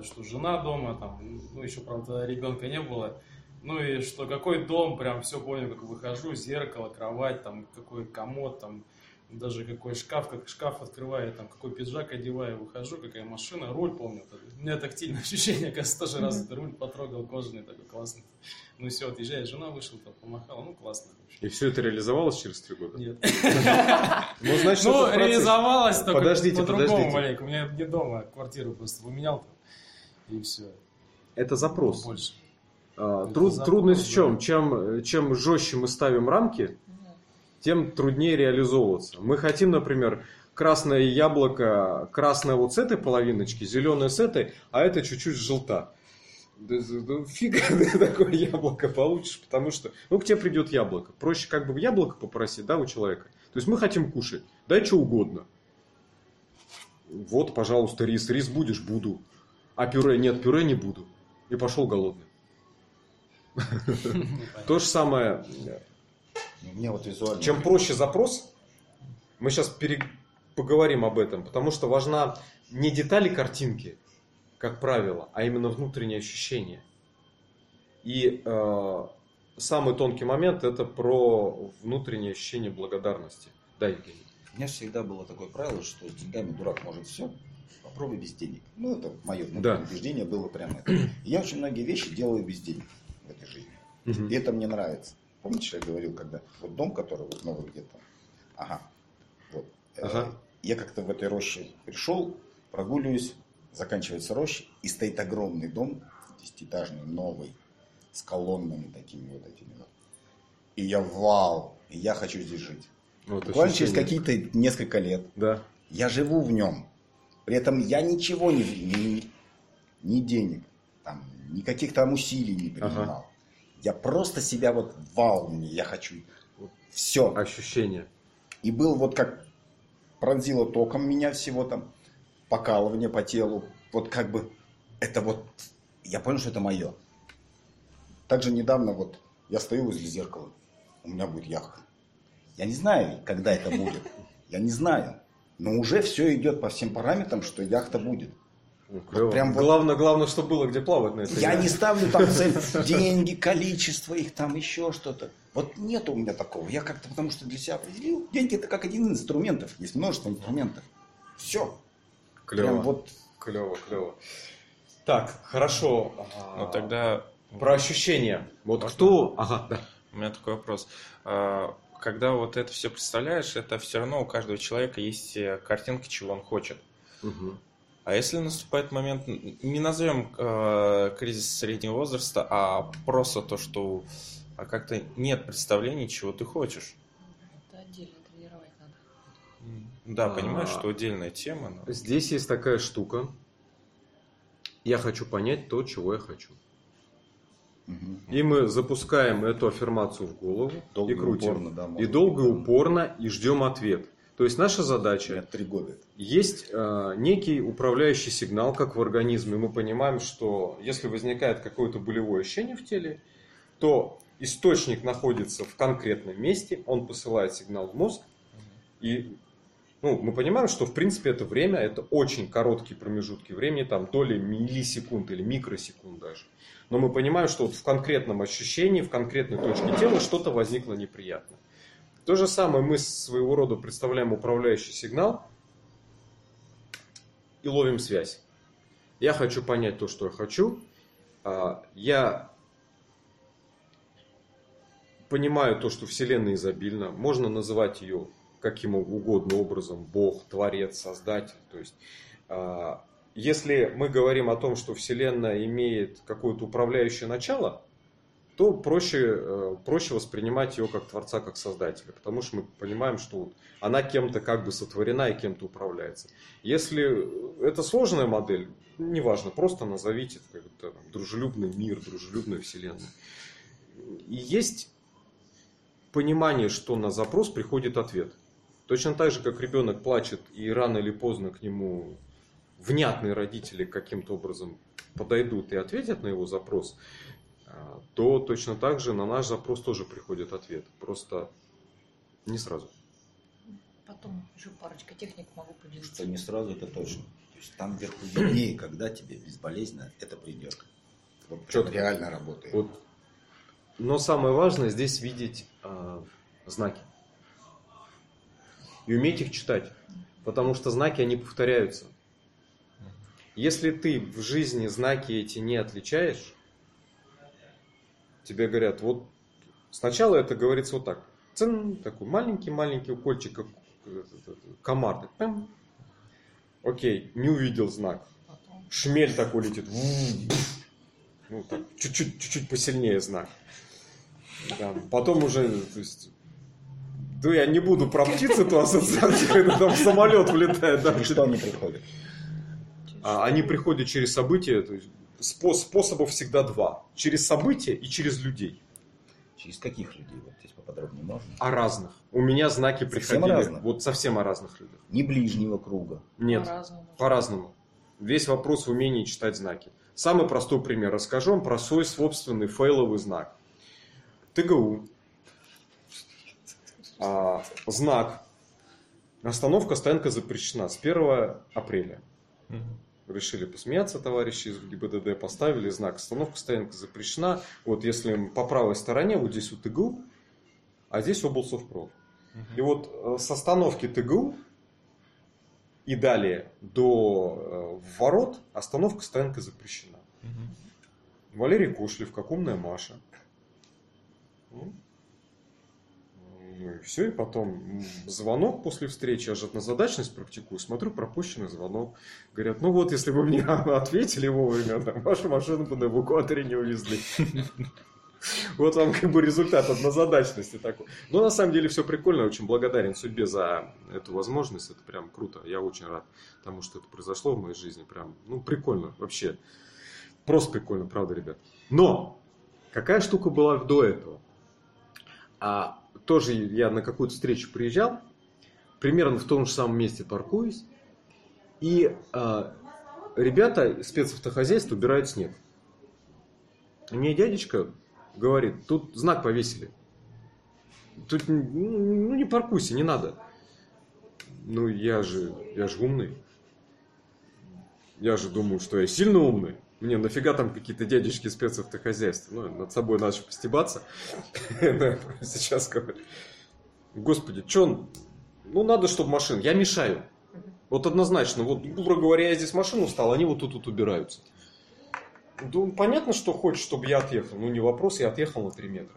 что жена дома, там, ну, еще, правда, ребенка не было. Ну и что какой дом, прям все понял, как выхожу, зеркало, кровать, там какой комод, там даже какой шкаф, как шкаф открываю, там какой пиджак одеваю, выхожу, какая машина, руль помню. У меня тактильное ощущение, кажется, тоже раз это руль потрогал, кожаный такой классный. Ну все, отъезжает, жена вышла, там помахала, ну классно. И все это реализовалось через три года? Нет. Ну, значит, Ну, реализовалось только Подождите, по-другому маленько. У меня не дома, а квартиру просто поменял там. И все. Это запрос. Больше. А, Это труд- запрос, трудность в чем? да. чем? Чем жестче мы ставим рамки, тем труднее реализовываться. Мы хотим, например, красное яблоко, красное вот с этой половиночки, зеленое с этой, а это чуть-чуть желта. Да, да, да, Фига ты такое яблоко получишь, потому что, ну, к тебе придет яблоко. Проще как бы яблоко попросить, да, у человека. То есть мы хотим кушать, дай что угодно. Вот, пожалуйста, рис. Рис будешь? Буду. А пюре? Нет, пюре не буду. И пошел голодный. То же самое У меня вот визуально... чем проще запрос, мы сейчас поговорим об этом, потому что важна не детали картинки, как правило, а именно внутреннее ощущение. И э, самый тонкий момент это про внутреннее ощущение благодарности. Да, Евгений. У меня всегда было такое правило, что с деньгами дурак может все, попробуй без денег. Ну, это мое Да. убеждение было прямо это. Я очень многие вещи делаю без денег в этой жизни. И это мне нравится. Помните, я говорил, когда вот дом, который вот новый где-то, ага, вот, э, Ага. я как-то в этой роще пришел, прогуливаюсь, заканчивается роща, и стоит огромный дом, десятиэтажный, новый, с колоннами такими вот этими вот. И я вау, и я хочу здесь жить. Вот Буквально через ощущение. какие-то несколько лет Да. я живу в нем. При этом я ничего не, ни, ни денег, там, никаких там усилий не принимал. Я просто себя вот вау мне, я хочу. Все. Ощущение. И был вот как пронзило током меня всего там, покалывание по телу. Вот как бы это вот, я понял, что это мое. Также недавно вот я стою возле зеркала, у меня будет яхта. Я не знаю, когда это будет. Я не знаю. Но уже все идет по всем параметрам, что яхта будет. Ну, прям вот- Главное, главное, чтобы было где плавать на этой Я яхте. не ставлю там цель деньги, количество их там, еще что-то. Вот нет у меня такого. Я как-то потому что для себя определил. Деньги это как один из инструментов. Есть множество инструментов. Все. Клево. Прям вот Клево, клево. Так, хорошо. Ну тогда Про ощущения. Вот Можно? кто... Ага, да. у меня такой вопрос. А, Когда вот это все представляешь, это все равно у каждого человека есть э, картинка, чего он хочет. Мгм. А если наступает момент, не назовем э, кризис среднего возраста, а просто то, что а как-то нет представлений, чего ты хочешь. Это отдельно тренировать надо. Да, А. понимаешь, что отдельная тема. но- Здесь есть такая штука. Я хочу понять то, чего я хочу. И мы запускаем эту аффирмацию в голову Долго и крутим. упорно, да, и долго и упорно, и ждем ответ. То есть наша задача три года. есть э, некий управляющий сигнал, как в организме. Мы понимаем, что если возникает какое-то болевое ощущение в теле, то источник находится в конкретном месте, он посылает сигнал в мозг, и ну, мы понимаем, что в принципе это время, это очень короткие промежутки времени, там доли миллисекунд или микросекунд даже. Но мы понимаем, что вот в конкретном ощущении, в конкретной точке тела что-то возникло неприятное. То же самое мы своего рода представляем управляющий сигнал и ловим связь. Я хочу понять то, что я хочу. А, Я понимаю то, что Вселенная изобильна. Можно называть ее каким угодно образом. Бог, Творец, Создатель. То есть, а, если мы говорим о том, что Вселенная имеет какое-то управляющее начало, то проще, э, проще воспринимать ее как Творца, как Создателя. Потому что мы понимаем, что она кем-то как бы сотворена и кем-то управляется. Если это сложная модель, неважно, просто назовите это как-то дружелюбный мир, дружелюбная Вселенная. И есть понимание, что на запрос приходит ответ. Точно так же, как ребенок плачет, и рано или поздно к нему внятные родители каким-то образом подойдут и ответят на его запрос, а, то точно так же на наш запрос тоже приходит ответ. Просто не сразу. Потом еще парочка техник могу поделиться. Что не сразу, это точно. То есть там вверху виднее, когда тебе безболезненно это придет. Вот Чётко. реально работает. Вот. Но самое важное здесь видеть а, знаки. И уметь их читать. Потому что знаки, они повторяются. Если ты в жизни знаки эти не отличаешь, тебе говорят, вот сначала это говорится вот так. Цин, такой маленький-маленький укольчик, как э, этот, комар. Так, пям. Окей, не увидел знак. Шмель такой летит. Ну, так, чуть-чуть, чуть-чуть посильнее знак. Да, потом уже, то есть, да я не буду про птиц эту ассоциацию, когда там самолет влетает. Да, И что они приходят? А, они приходят через события, то есть спо- способов всегда два. Через события и через людей. Через каких людей? Вот здесь поподробнее можно? А разных. У меня знаки Совсем приходили разных? вот совсем о разных людях. Не ближнего круга. Нет, По-разному. по-разному. Весь вопрос в умении читать знаки. Самый простой пример. Расскажу вам про свой собственный фейловый знак. ТГУ. А, знак. Остановка, стоянка запрещена с 1 апреля. Решили посмеяться, товарищи из ГИБДД, поставили знак «Остановка, стоянка запрещена». Вот если по правой стороне, вот здесь вот ТГУ, а здесь облсовпрод. И вот э, с остановки ТГУ и далее до э, ворот остановка, стоянка запрещена. Валерий Кошлев, как умная Маша. Ну, все, и потом звонок после встречи, я же однозадачность практикую, смотрю, пропущенный звонок. Говорят, ну вот, если бы мне ответили вовремя, там, вашу машину бы на эвакуаторе не увезли. Вот вам как бы результат однозадачности такой. Но на самом деле все прикольно, очень благодарен судьбе за эту возможность, это прям круто. Я очень рад тому, что это произошло в моей жизни. Прям, ну, прикольно вообще. Просто прикольно, правда, ребят. Но какая штука была до этого? А тоже я на какую-то встречу приезжал, примерно в том же самом месте паркуюсь, и а, ребята спецавтохозяйства убирают снег. Мне дядечка говорит, тут знак повесили. Тут ну, не паркуйся, не надо. Ну, я же, я же умный. Я же думаю, что я сильно умный. Мне нафига там какие-то дядечки спецавтохозяйства? Ну, над собой же постебаться. Сейчас говорю. Господи, что он... Ну, надо, чтобы машин. Я мешаю. Вот однозначно. Вот, грубо говоря, я здесь машину встал, они вот тут вот убираются. Ну, понятно, что хочет, чтобы я отъехал. Ну, не вопрос, я отъехал на 3 метра.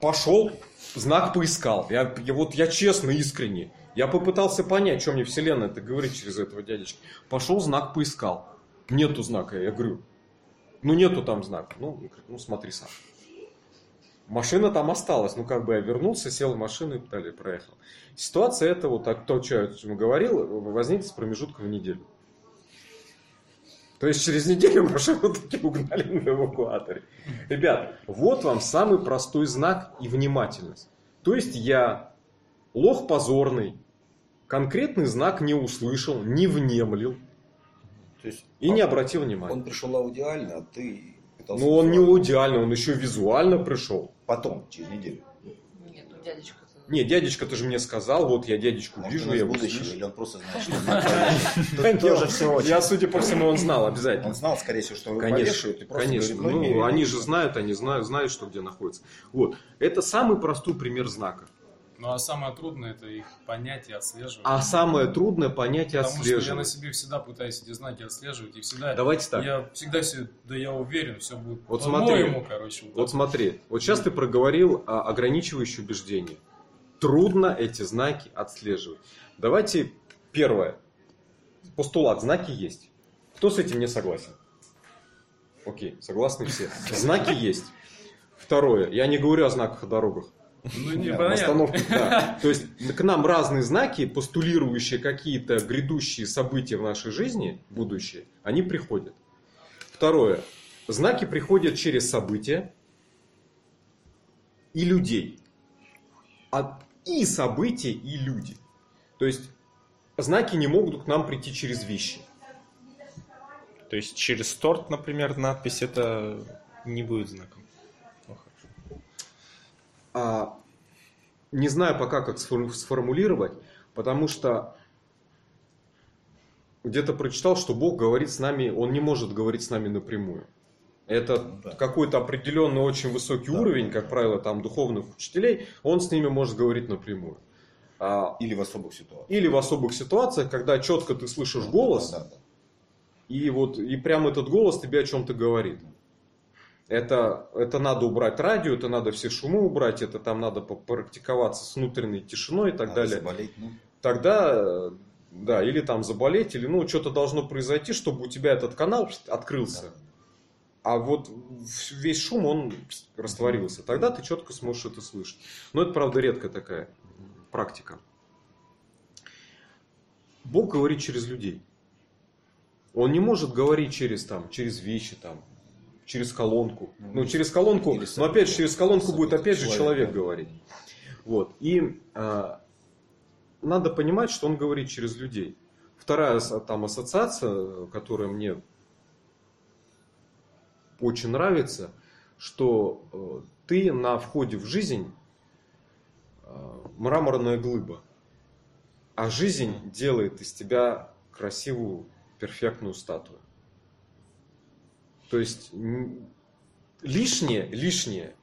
Пошел, знак поискал. Я, я- вот я честно, искренне. Я попытался понять, что мне вселенная это говорит через этого дядечки. Пошел, знак поискал. Нету знака. Я говорю, ну нету там знака. Ну, говорит, ну смотри сам. Машина там осталась. Ну, как бы я вернулся, сел в машину и далее проехал. Ситуация эта, вот то, что я говорил, возникнет с промежутком в неделю. То есть через неделю машину таки угнали на эвакуаторе. Ребят, вот вам самый простой знак и внимательность. То есть я лох позорный, конкретный знак не услышал, не внемлил То есть и не обратил внимания. он пришел аудиально, а ты пытался... Ну, он не аудиально, он еще визуально пришел. Потом, через неделю. Нет, ну дядечка Не, дядечка, ты же мне сказал, вот я дядечку Может, вижу, он я его будущего, или он просто знает, что тоже все. Я, судя по всему, он знал Он обязательно. знал, скорее всего, что его Конечно, конечно. Ну, они же знают, они знают, знают, что где находится. Вот. Это самый простой пример знака. Ну а самое трудное это их понять и отслеживать. А самое трудное понять и Потому что я на отслеживать. себе всегда пытаюсь эти знаки отслеживать, и всегда Давайте так. я всегда все, да я уверен, все будет Вот смотри. короче. Вот смотри, вот сейчас ты проговорил о ограничивающие убеждения. Трудно эти знаки отслеживать. Давайте первое. Постулат. Знаки есть. Кто с этим не согласен? Окей, согласны все. Знаки есть. Второе. Я не говорю о знаках о дорогах. Ну, непонятно. Да. То есть к нам разные знаки, постулирующие какие-то грядущие события в нашей жизни, будущее, они приходят. Второе. Знаки приходят через события и людей. А и события, и люди. То есть знаки не могут к нам прийти через вещи. То есть через торт, например, надпись это не будет знаком. А, не знаю пока, как сфор- сформулировать, потому что где-то прочитал, что Бог говорит с нами, Он не может говорить с нами напрямую. Это Да. какой-то определенный очень высокий Да, уровень, да, как да. правило, там духовных учителей, он с ними может говорить напрямую. А, Или в особых ситуациях. или в особых ситуациях, когда четко ты слышишь голос, Да, да, да. и вот и прям этот голос тебе о чем-то говорит. Это, это надо убрать радио, это надо все шумы убрать, это там надо попрактиковаться с внутренней тишиной и так Надо далее. заболеть, ну, Тогда, да, или там заболеть, или ну что-то должно произойти, чтобы у тебя этот канал открылся. да. А вот весь шум, он растворился. Тогда ты четко сможешь это слышать. Но это, правда, редкая такая практика. Бог говорит через людей. Он не может говорить через, там, через вещи, там, через колонку. Ну, Ну, через колонку, но опять же, через колонку будет События. опять же Человек, человек да. говорить. Вот. И а, надо понимать, что он говорит через людей. Вторая там ассоциация, которая мне очень нравится, что э, ты на входе в жизнь э, мраморная глыба, а жизнь делает из тебя красивую, перфектную статую. То есть лишнее, лишнее.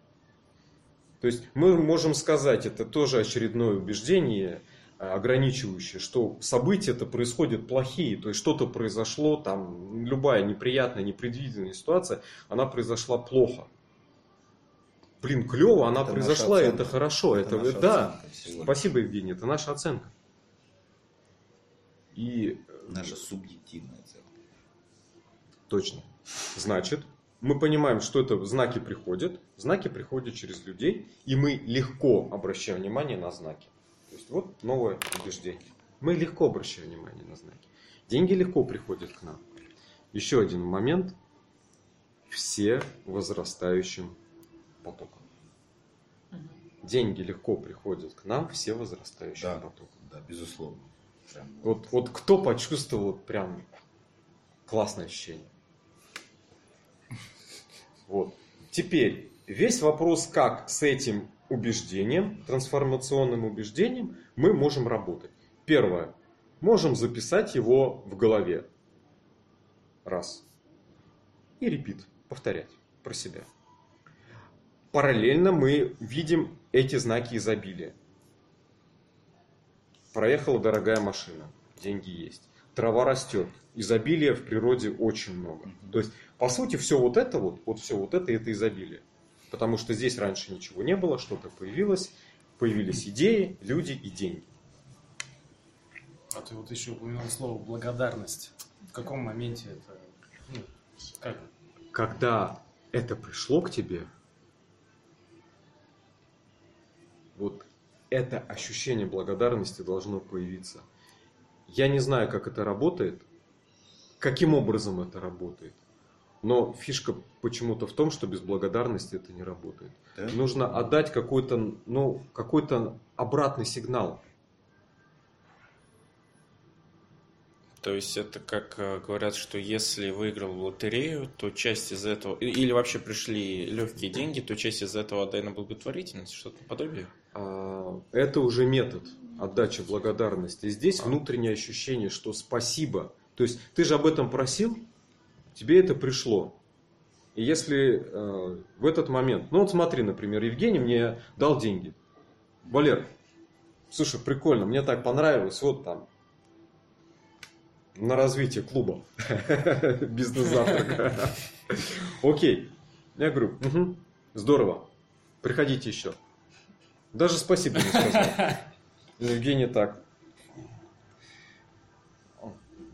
То есть мы можем сказать, это тоже очередное убеждение, э, ограничивающее, что события это происходят плохие, то есть что-то произошло, там любая неприятная, непредвиденная ситуация, она произошла плохо. Блин, клево, она Это произошла, это хорошо, это, наша да. оценка. Спасибо, Евгений, это наша оценка. И э, Наша субъективная оценка. Точно. Значит, мы понимаем, что это знаки приходят, знаки приходят через людей, и мы легко обращаем внимание на знаки. То есть вот новое убеждение. Мы легко обращаем внимание на знаки. Деньги легко приходят к нам. Еще один момент. Все возрастающим потоком. Деньги легко приходят к нам, все возрастающим Да. потоком. Да, безусловно. Прям. Вот, вот кто почувствовал прям классное ощущение? Вот. Теперь весь вопрос, как с этим убеждением, трансформационным убеждением, мы можем работать. Первое. Можем записать его в голове. Раз. И репит. Повторять про себя. Параллельно мы видим эти знаки изобилия. Проехала дорогая машина, деньги есть. Трава растет, изобилия в природе очень много. То есть, по сути, все вот это вот, вот все вот это, это изобилие. Потому что здесь раньше ничего не было, что-то появилось, появились идеи, люди и деньги. А ты вот еще упомянул слово благодарность. В каком моменте это? Ну, как? Когда это пришло к тебе, вот это ощущение благодарности должно появиться. Я не знаю, как это работает, каким образом это работает, Но фишка почему-то в том, что без благодарности это не работает. Да? Нужно отдать какой-то, ну, какой-то обратный сигнал. То есть это как э, говорят, что если выиграл в лотерею, то часть из этого, или вообще пришли легкие деньги, то часть из этого отдай на благотворительность, что-то подобие. А, Это уже метод отдачи благодарности. Здесь А. внутреннее ощущение, что спасибо. То есть ты же об этом просил, тебе это пришло. И если э, в этот момент, ну вот смотри, например, Евгений мне дал деньги. Валер, слушай, прикольно, мне так понравилось, вот там на развитие клуба, бизнес-завтрака. Окей. Я говорю, «Мгм, здорово, приходите еще. Даже спасибо не сказал. Евгений так.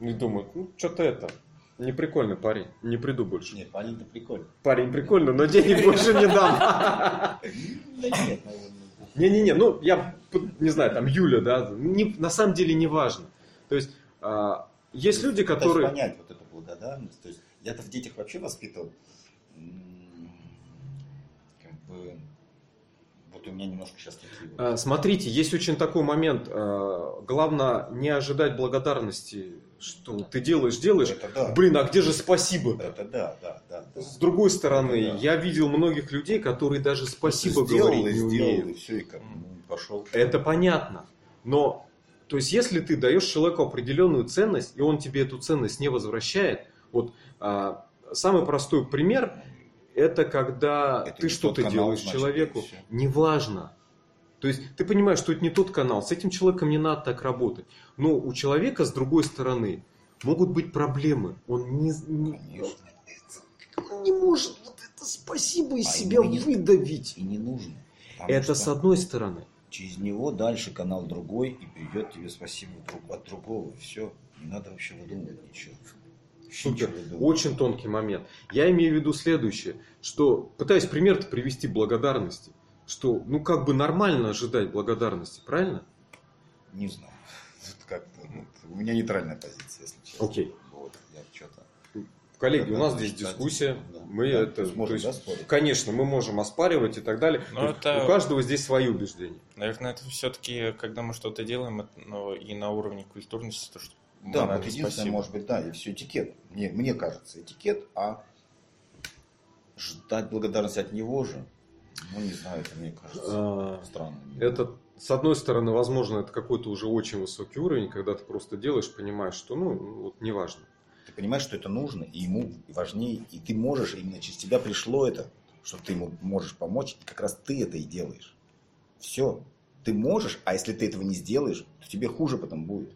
И думает, ну, что-то это, неприкольный парень, не приду больше. Нет, парень-то прикольно. Парень прикольный, но денег больше не дам. Да нет, наверное. Не-не-не, ну, я не знаю, там, Юля, да, не- на самом деле не важно. То есть, а, есть люди, которые... понять вот эту благодарность. То есть я-то в детях вообще воспитывал. Как бы, вот у меня немножко сейчас такие вот. А, Смотрите, есть очень такой момент. а, Главное не ожидать благодарности, что ты делаешь, делаешь. Это да. Блин, а где же спасибо-то? Это да, да, да. да. С другой стороны, Да. я видел многих людей, которые даже спасибо Сделал говорить и не сделал, умеют. и все, и как, ну, пошел. Это понятно. Но, то есть, если ты даешь человеку определенную ценность, и он тебе эту ценность не возвращает, вот а, самый простой пример, это когда Это ты что-то делаешь значит, человеку, неважно. То есть ты понимаешь, что это не тот канал, с этим человеком не надо так работать. Но у человека, с другой стороны, могут быть проблемы. Он не, не- он не может вот это спасибо из А себя не- выдавить. И не нужно. Это с одной стороны. Через него дальше канал другой, и придет тебе спасибо друг, от другого. Все. Не надо вообще выдумывать ничего. Вообще Супер. Очень тонкий момент. Я имею в виду следующее, что пытаюсь пример привести благодарности, что ну как бы нормально ожидать благодарности, правильно? Не знаю. Тут как-то, ну, у меня нейтральная позиция, если честно. Окей. Вот, я что-то... Коллеги, у нас здесь да, дискуссия, да. мы Да, это, то есть можно, то есть, да, спорить? конечно, мы можем оспаривать и так далее. Но есть это- У каждого здесь свои убеждения. Наверное, это все-таки, когда мы что-то делаем, это, ну, и на уровне культурности, то что Да, вот единственное, спасибо. может быть, да, и все этикет. Мне, мне кажется, этикет, а ждать благодарности от него же, ну, не знаю, это мне кажется А, странно. Это, с одной стороны, возможно, это какой-то уже очень высокий уровень, когда ты просто делаешь, понимаешь, что, ну, вот неважно. Ты понимаешь, что это нужно, и ему важнее, и ты можешь, именно через тебя пришло это, что ты ему можешь помочь, и как раз ты это и делаешь. Все. Ты можешь, а если ты этого не сделаешь, то тебе хуже потом будет.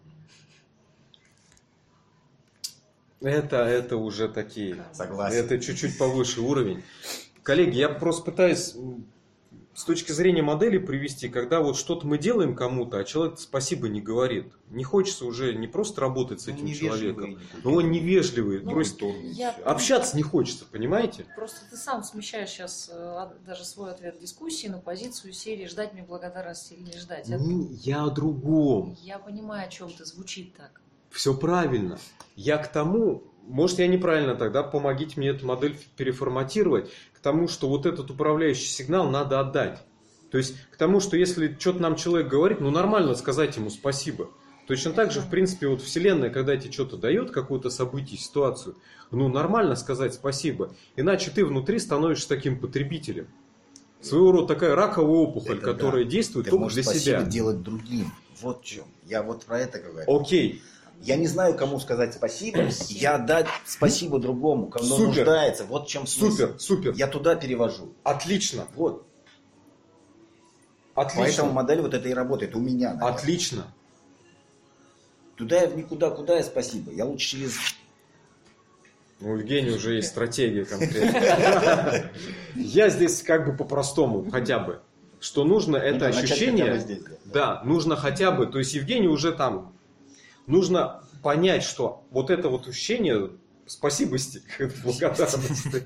Это, это уже такие Согласен. Это чуть-чуть повыше уровень. Коллеги, я просто пытаюсь с точки зрения модели привести, когда вот что-то мы делаем кому-то, а человек спасибо не говорит. Не хочется уже не просто работать с Ну, этим невежливый человеком, но он невежливый, Ну, бросит- Культурный, я- общаться не хочется, понимаете? Просто ты сам смещаешь сейчас даже свой ответ дискуссии на позицию серии ждать мне благодарности или не ждать. Это- Не, я о другом. Я понимаю, о чем ты звучит так. Все правильно. Я к тому, может я неправильно тогда, помогите мне эту модель переформатировать, к тому, что вот этот управляющий сигнал надо отдать. То есть к тому, что если что-то нам человек говорит, ну нормально сказать ему спасибо. Точно так же, в принципе, вот Вселенная, когда тебе что-то дает, какое-то событие, ситуацию, ну нормально сказать спасибо. Иначе ты внутри становишься таким потребителем. Своего рода такая раковая опухоль, Это да. которая действует Ты только для себя. делать другим. Вот в чем. Я вот про это говорю. Окей, Я не знаю, кому сказать спасибо. Я дать спасибо другому, кому Супер. нуждается. Вот в чем смысл. супер, супер. Я туда перевожу. Отлично, Вот. отлично. Поэтому модель вот это и работает у меня. наверное. Отлично. Туда я в никуда, куда я спасибо. Я лучше через... У Евгения уже есть стратегия конкретная. Я здесь как бы по-простому хотя бы. Что нужно это бы ощущение. Да, нужно хотя бы. То есть Евгений уже там. Нужно понять, что вот это вот ощущение спасибости, благодарности,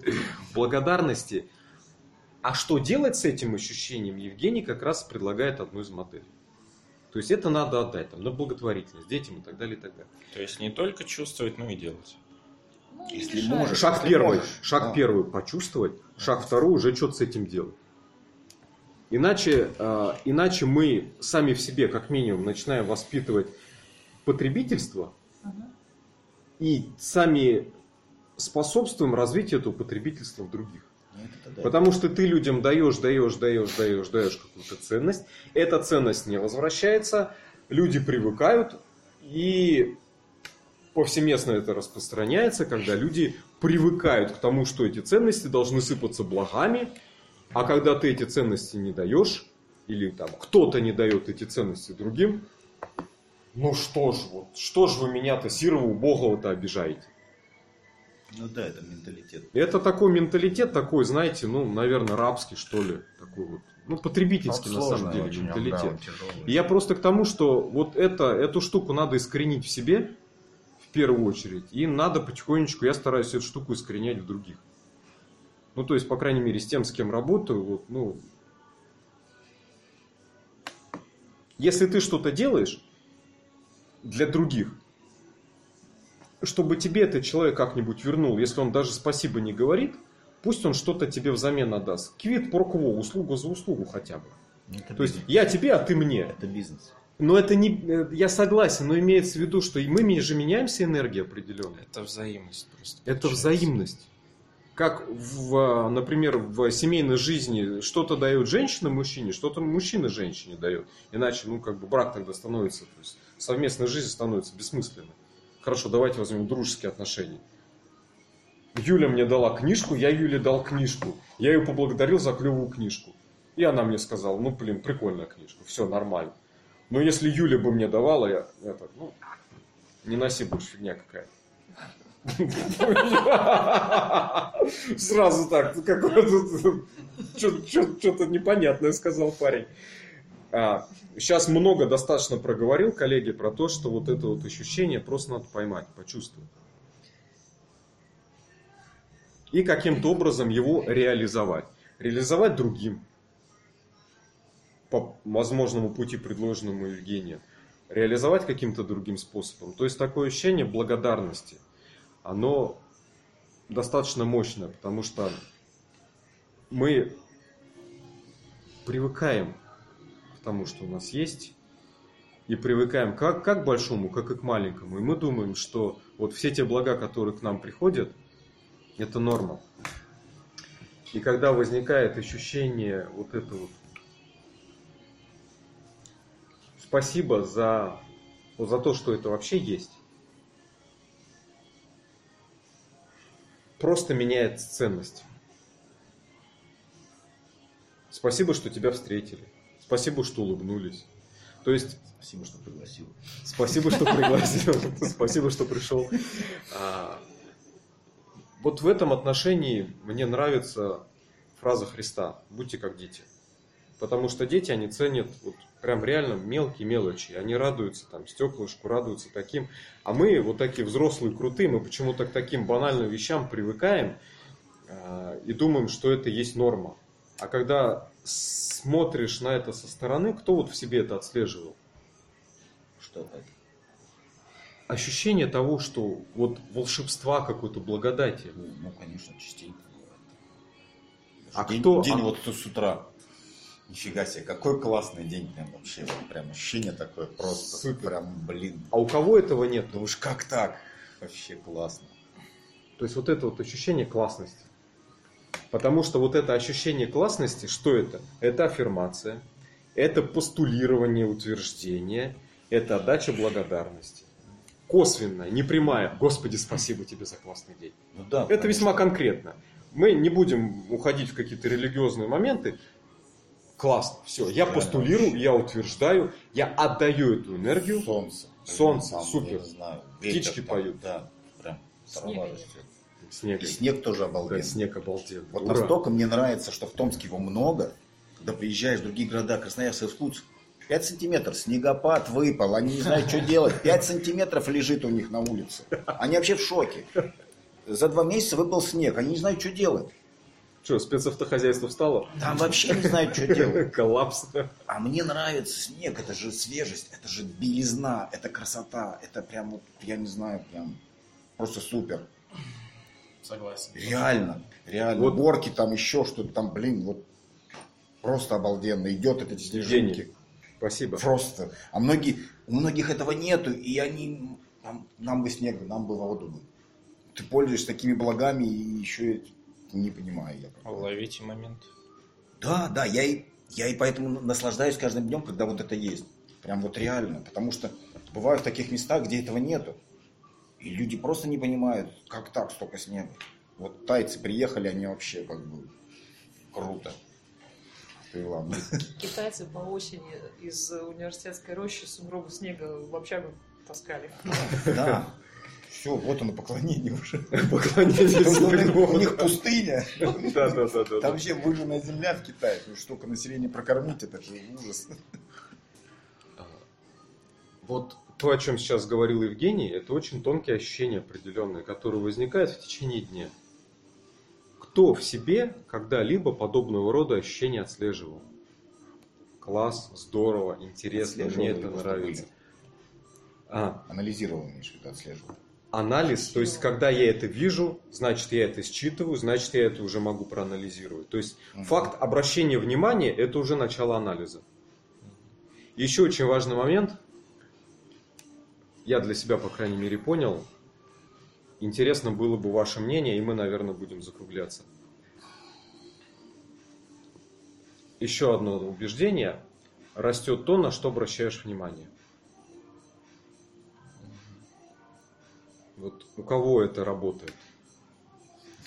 благодарности. А что делать с этим ощущением, Евгений как раз предлагает одну из моделей. То есть это надо отдать там, на благотворительность, детям и так далее, и так далее. То есть не только чувствовать, но и делать. Ну, Если мешает. можешь. Шаг Если первый, можешь. шаг Да. первый почувствовать, шаг второй уже что-то с этим делать. Иначе, э, иначе мы сами в себе, как минимум, начинаем воспитывать потребительство Ага. и сами способствуем развитию этого потребительства в других. Ну, да. Потому что ты людям даешь, даешь, даешь, даешь, даешь какую-то ценность. Эта ценность не возвращается, люди привыкают, и повсеместно это распространяется, когда люди привыкают к тому, что эти ценности должны сыпаться благами, а когда ты эти ценности не даешь, или там кто-то не дает эти ценности другим, ну что ж, вот, что ж вы меня-то, Сирова, убогого-то обижаете? Ну да, это менталитет. Это такой менталитет, такой, знаете, ну, наверное, рабский, что ли, такой вот, ну, потребительский, Он на самом деле, очень, он, менталитет. да, он. И я просто к тому, что вот это, эту штуку надо искоренить в себе, в первую очередь, и надо потихонечку, я стараюсь эту штуку искоренять в других. Ну, то есть, по крайней мере, с тем, с кем работаю, вот, ну, если ты что-то делаешь для других, чтобы тебе этот человек как-нибудь вернул, если он даже спасибо не говорит, пусть он что-то тебе взамен отдаст. Квит прокво, услуга за услугу хотя бы. Это То есть бизнес. я тебе, а ты мне. Это бизнес. Но это не, э, я согласен, но имеется в виду, что и мы же меняемся энергией определенно. Это взаимность просто. Это получается. взаимность. Как, в, э, например, в семейной жизни что-то дает женщина мужчине, что-то мужчина женщине дает. Иначе, ну, как бы брак тогда становится, то есть совместная жизнь становится бессмысленной. Хорошо, давайте возьмем дружеские отношения. Юля мне дала книжку, я Юле дал книжку. Я ее поблагодарил за клевую книжку. И она мне сказала, ну, блин, прикольная книжка, все нормально. Но если Юля бы мне давала, я, это, ну, не носи больше фигня какая-то. Сразу так, какое-то что-то непонятное сказал парень. Сейчас много достаточно проговорил, коллеги, про то, что вот это вот ощущение просто надо поймать, почувствовать. И каким-то образом его реализовать. Реализовать другим. По возможному пути, предложенному Евгением. Реализовать каким-то другим способом. То есть такое ощущение благодарности, оно достаточно мощное, потому что мы привыкаем тому, что у нас есть, и привыкаем как, как к большому, как и к маленькому. И мы думаем, что вот все те блага, которые к нам приходят, это норма. И когда возникает ощущение вот это вот спасибо за, вот за то, что это вообще есть, просто меняется ценность. Спасибо, что тебя встретили. Спасибо, что улыбнулись. То есть, Спасибо, что пригласил. спасибо, что пригласил. Спасибо, что пришел. А, Вот в этом отношении мне нравится фраза Христа «Будьте как дети». Потому что дети, они ценят вот прям реально мелкие мелочи. Они радуются там стеклышку, радуются таким. А мы вот такие взрослые, крутые, мы почему-то к таким банальным вещам привыкаем а, и думаем, что это есть норма. А когда смотришь на это со стороны, кто вот в себе это отслеживал? Что это? Ощущение того, что вот волшебства какой-то благодати. Ну, ну, конечно, частенько бывает. А день, кто- День а- вот с утра. Нифига себе, какой классный день прям вообще. Вот прям ощущение такое просто. Супер. Прям, блин. А у кого этого нет? Да уж как так? Вообще классно. То есть вот это вот ощущение классности. Потому что вот это ощущение классности, что это? Это аффирмация, это постулирование утверждения, это отдача благодарности. Косвенная, непрямая. Господи, спасибо тебе за классный день. Ну да. Это потому весьма конкретно. Мы не будем уходить в какие-то религиозные моменты. Классно, все. Я Правильно. постулирую, я утверждаю, я отдаю эту энергию. Солнце. Солнце, Там, супер. Я знаю, ветер Птички там, поют. Да, прям растет. Снег. И снег тоже Да, обалденный. снег обалденный. Вот Ура. настолько мне нравится, что в Томске его много, когда приезжаешь в другие города, Красноярск, Иркутск, 5 сантиметров, снегопад выпал, они не знают, что делать. 5 сантиметров лежит у них на улице. Они вообще в шоке. За два месяца выпал снег, они не знают, что делать. Что, спецавтохозяйство встало? Там вообще не знают, что делать. Коллапс. А мне нравится снег, это же свежесть, это же белизна, это красота, это прям, вот, я не знаю, прям просто супер. Согласен. Реально, реально. Вот. Горки там еще что-то там, блин, вот просто обалденно. Идет эти снежинки. Спасибо. Просто. А многие, у многих этого нету, и они, нам, нам бы снега, нам бы воду. бы. Ты пользуешься такими благами и еще не понимаю я. бы. Ловите момент. Да, да, я и, я и поэтому наслаждаюсь каждым днем, когда вот это есть. Прям вот реально. Потому что бываю в таких местах, где этого нету. И люди просто не понимают, как так столько снега. Вот тайцы приехали, они вообще как бы круто. Китайцы по осени из университетской рощи сугробы снега в общагу таскали. Да. Все, вот оно поклонение уже. Поклонение У них пустыня. Да, да, да, да. Там вообще выжженная земля в Китае. Ну, столько населения прокормить, это же ужас. Вот то, о чем сейчас говорил Евгений, это очень тонкие ощущения определенные, которые возникают в течение дня. Кто в себе когда-либо подобного рода ощущения отслеживал? Класс, здорово, интересно, мне это нравится. А, Анализировал, в виду, отслеживал. анализ, то есть когда я это вижу, значит я это считываю, значит я это уже могу проанализировать. То есть Мгм. факт обращения внимания это уже начало анализа. Еще очень важный момент, я для себя, по крайней мере, понял. Интересно было бы ваше мнение, и мы, наверное, будем закругляться. Еще одно убеждение. Растет то, на что обращаешь внимание. Вот у кого это работает?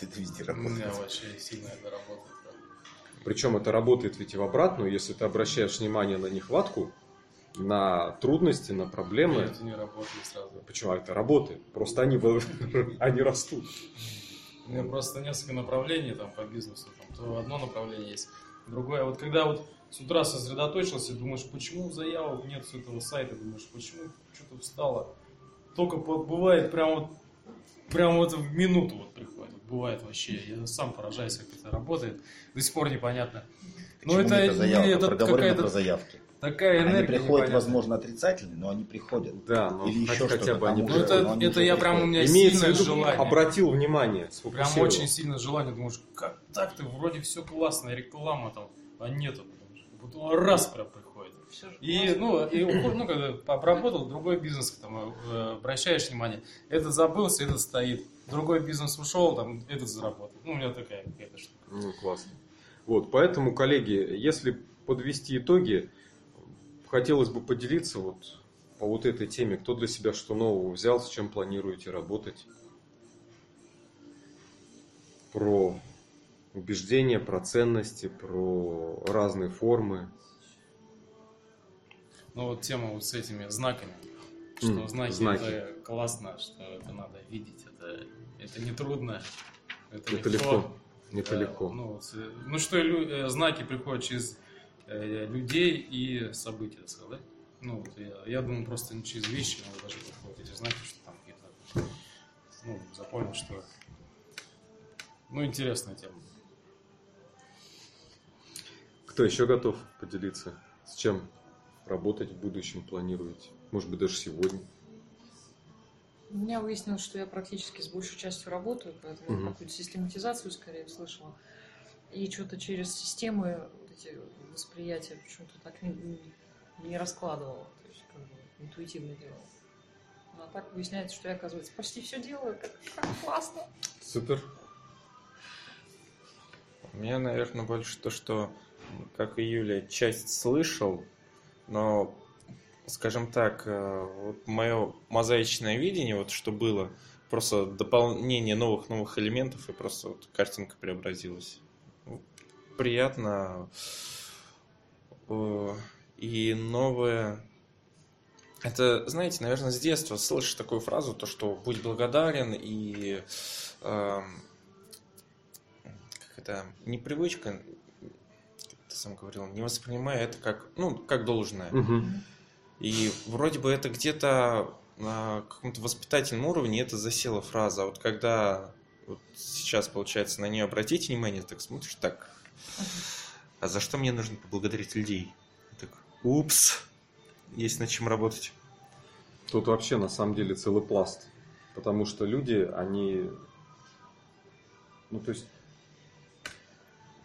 Это везде У меня работает. вообще сильно это работает. да. Причем это работает ведь и в обратную, если ты обращаешь внимание на нехватку, на трудности, на проблемы. Нет, это не работает сразу. Почему это работает? Просто они, они растут. У меня просто несколько направлений там по бизнесу. Там, то одно направление есть, другое. Вот когда вот с утра сосредоточился, думаешь, почему заявок нет с этого сайта, думаешь, почему что-то встало. Только бывает прям вот, прям вот в минуту вот приходит. Бывает вообще. Я сам поражаюсь, как это работает. До сих пор непонятно. Но Почему это, это проговорено какая-то про заявки. Такая Они энергия. приходят, непонятная. возможно, отрицательные, но они приходят. Да, но Или хотя, еще хотя что-то бы они Ну, это, но они это уже я прям у меня Имеется в сильное виду, желание. обратил внимание, Прям очень сильное желание, думаешь, как так ты вроде все классно, реклама там, а нету. Вот раз прям приходит. И, ну, и ну, когда обработал другой бизнес, там, э, обращаешь внимание, этот забылся, этот стоит. Другой бизнес ушел, там, этот заработал. Ну, у меня такая какая-то штука. Ну, классно. Вот, поэтому, коллеги, если подвести итоги, хотелось бы поделиться вот по вот этой теме, кто для себя что нового взял, с чем планируете работать. Про убеждения, про ценности, про разные формы. Ну, вот тема вот с этими знаками. Что М, знаки, знаки. это классно, что это надо видеть, это, это не трудно. Это, Это легко. Это Да, легко. Ну, ну что э, знаки приходят через людей и события, так сказать. да? Ну, вот я, я думаю, просто не через вещи надо даже приходят эти знаки, что там какие-то... Ну, запомнил, что... Ну, интересная тема. Кто еще готов поделиться? С чем работать в будущем планируете? Может быть, даже сегодня? У меня выяснилось, что я практически с большей частью работаю, поэтому Мгм. какую-то систематизацию скорее слышала. И что-то через системы эти восприятия почему-то так не, не-. То есть как бы интуитивно делала. Ну, а так выясняется, что я, оказывается, почти все делаю. Как, как классно. Супер. У меня, наверное, больше то, что, как и Юля, часть слышал, но, скажем так, э, вот мое мозаичное видение, вот что было, просто дополнение новых-новых элементов, и просто вот картинка преобразилась. Приятно. Э, И новое... Это, знаете, наверное, с детства слышишь такую фразу, то, что будь благодарен и эм, как это, непривычка, как ты сам говорил, не воспринимая это как, ну, как должное. Мгм. И вроде бы это где-то на каком-то воспитательном уровне это засела фраза. А вот когда вот сейчас, получается, на нее обратить внимание, так смотришь, так, а за что мне нужно поблагодарить людей? Так, упс, есть над чем работать. Тут вообще на самом деле целый пласт. Потому что люди, они Ну, то есть...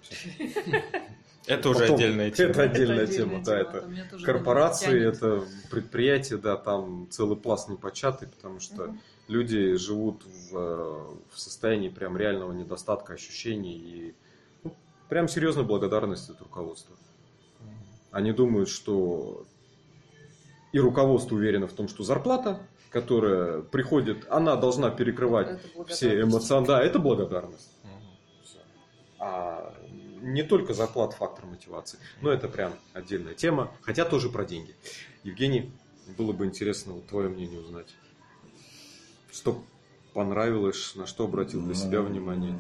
Это уже отдельная тема. Это отдельная тема, да, это корпорации, это предприятия, да, там целый пласт непочатый, потому что люди живут в, э, в состоянии прям реального недостатка ощущений и прям серьезной благодарности от руководства. Они думают, что и руководство уверено в том, что зарплата, которая приходит, она должна перекрывать все благодарность. эмоциональные... Да, это благодарность. А не только зарплата фактор мотивации. Но это прям отдельная тема, хотя тоже про деньги. Евгений, было бы интересно вот твое мнение узнать. Что понравилось, на что обратил для себя Ну, внимание?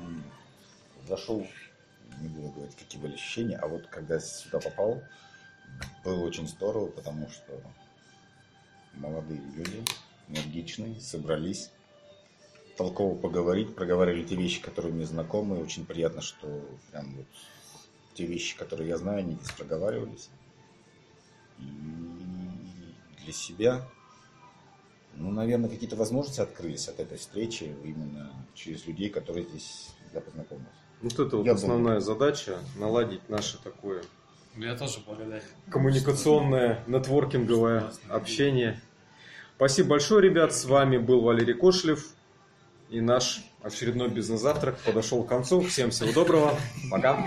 Зашел, не буду говорить, какие были ощущения, а вот когда сюда попал, было очень здорово, потому что молодые люди, энергичные, собрались, толково поговорить, проговорили те вещи, которые мне знакомы. Очень приятно, что прям вот те вещи, которые я знаю, они здесь проговаривались. И для себя, ну, наверное, какие-то возможности открылись от этой встречи именно через людей, которые здесь я познакомился. Вот это вот Я основная задача, наладить наше такое Я тоже благодарен. коммуникационное, нетворкинговое общение. Спасибо большое, ребят. С вами был Валерий Кошлев. И наш очередной бизнес-завтрак подошел к концу. Всем всего доброго. Пока.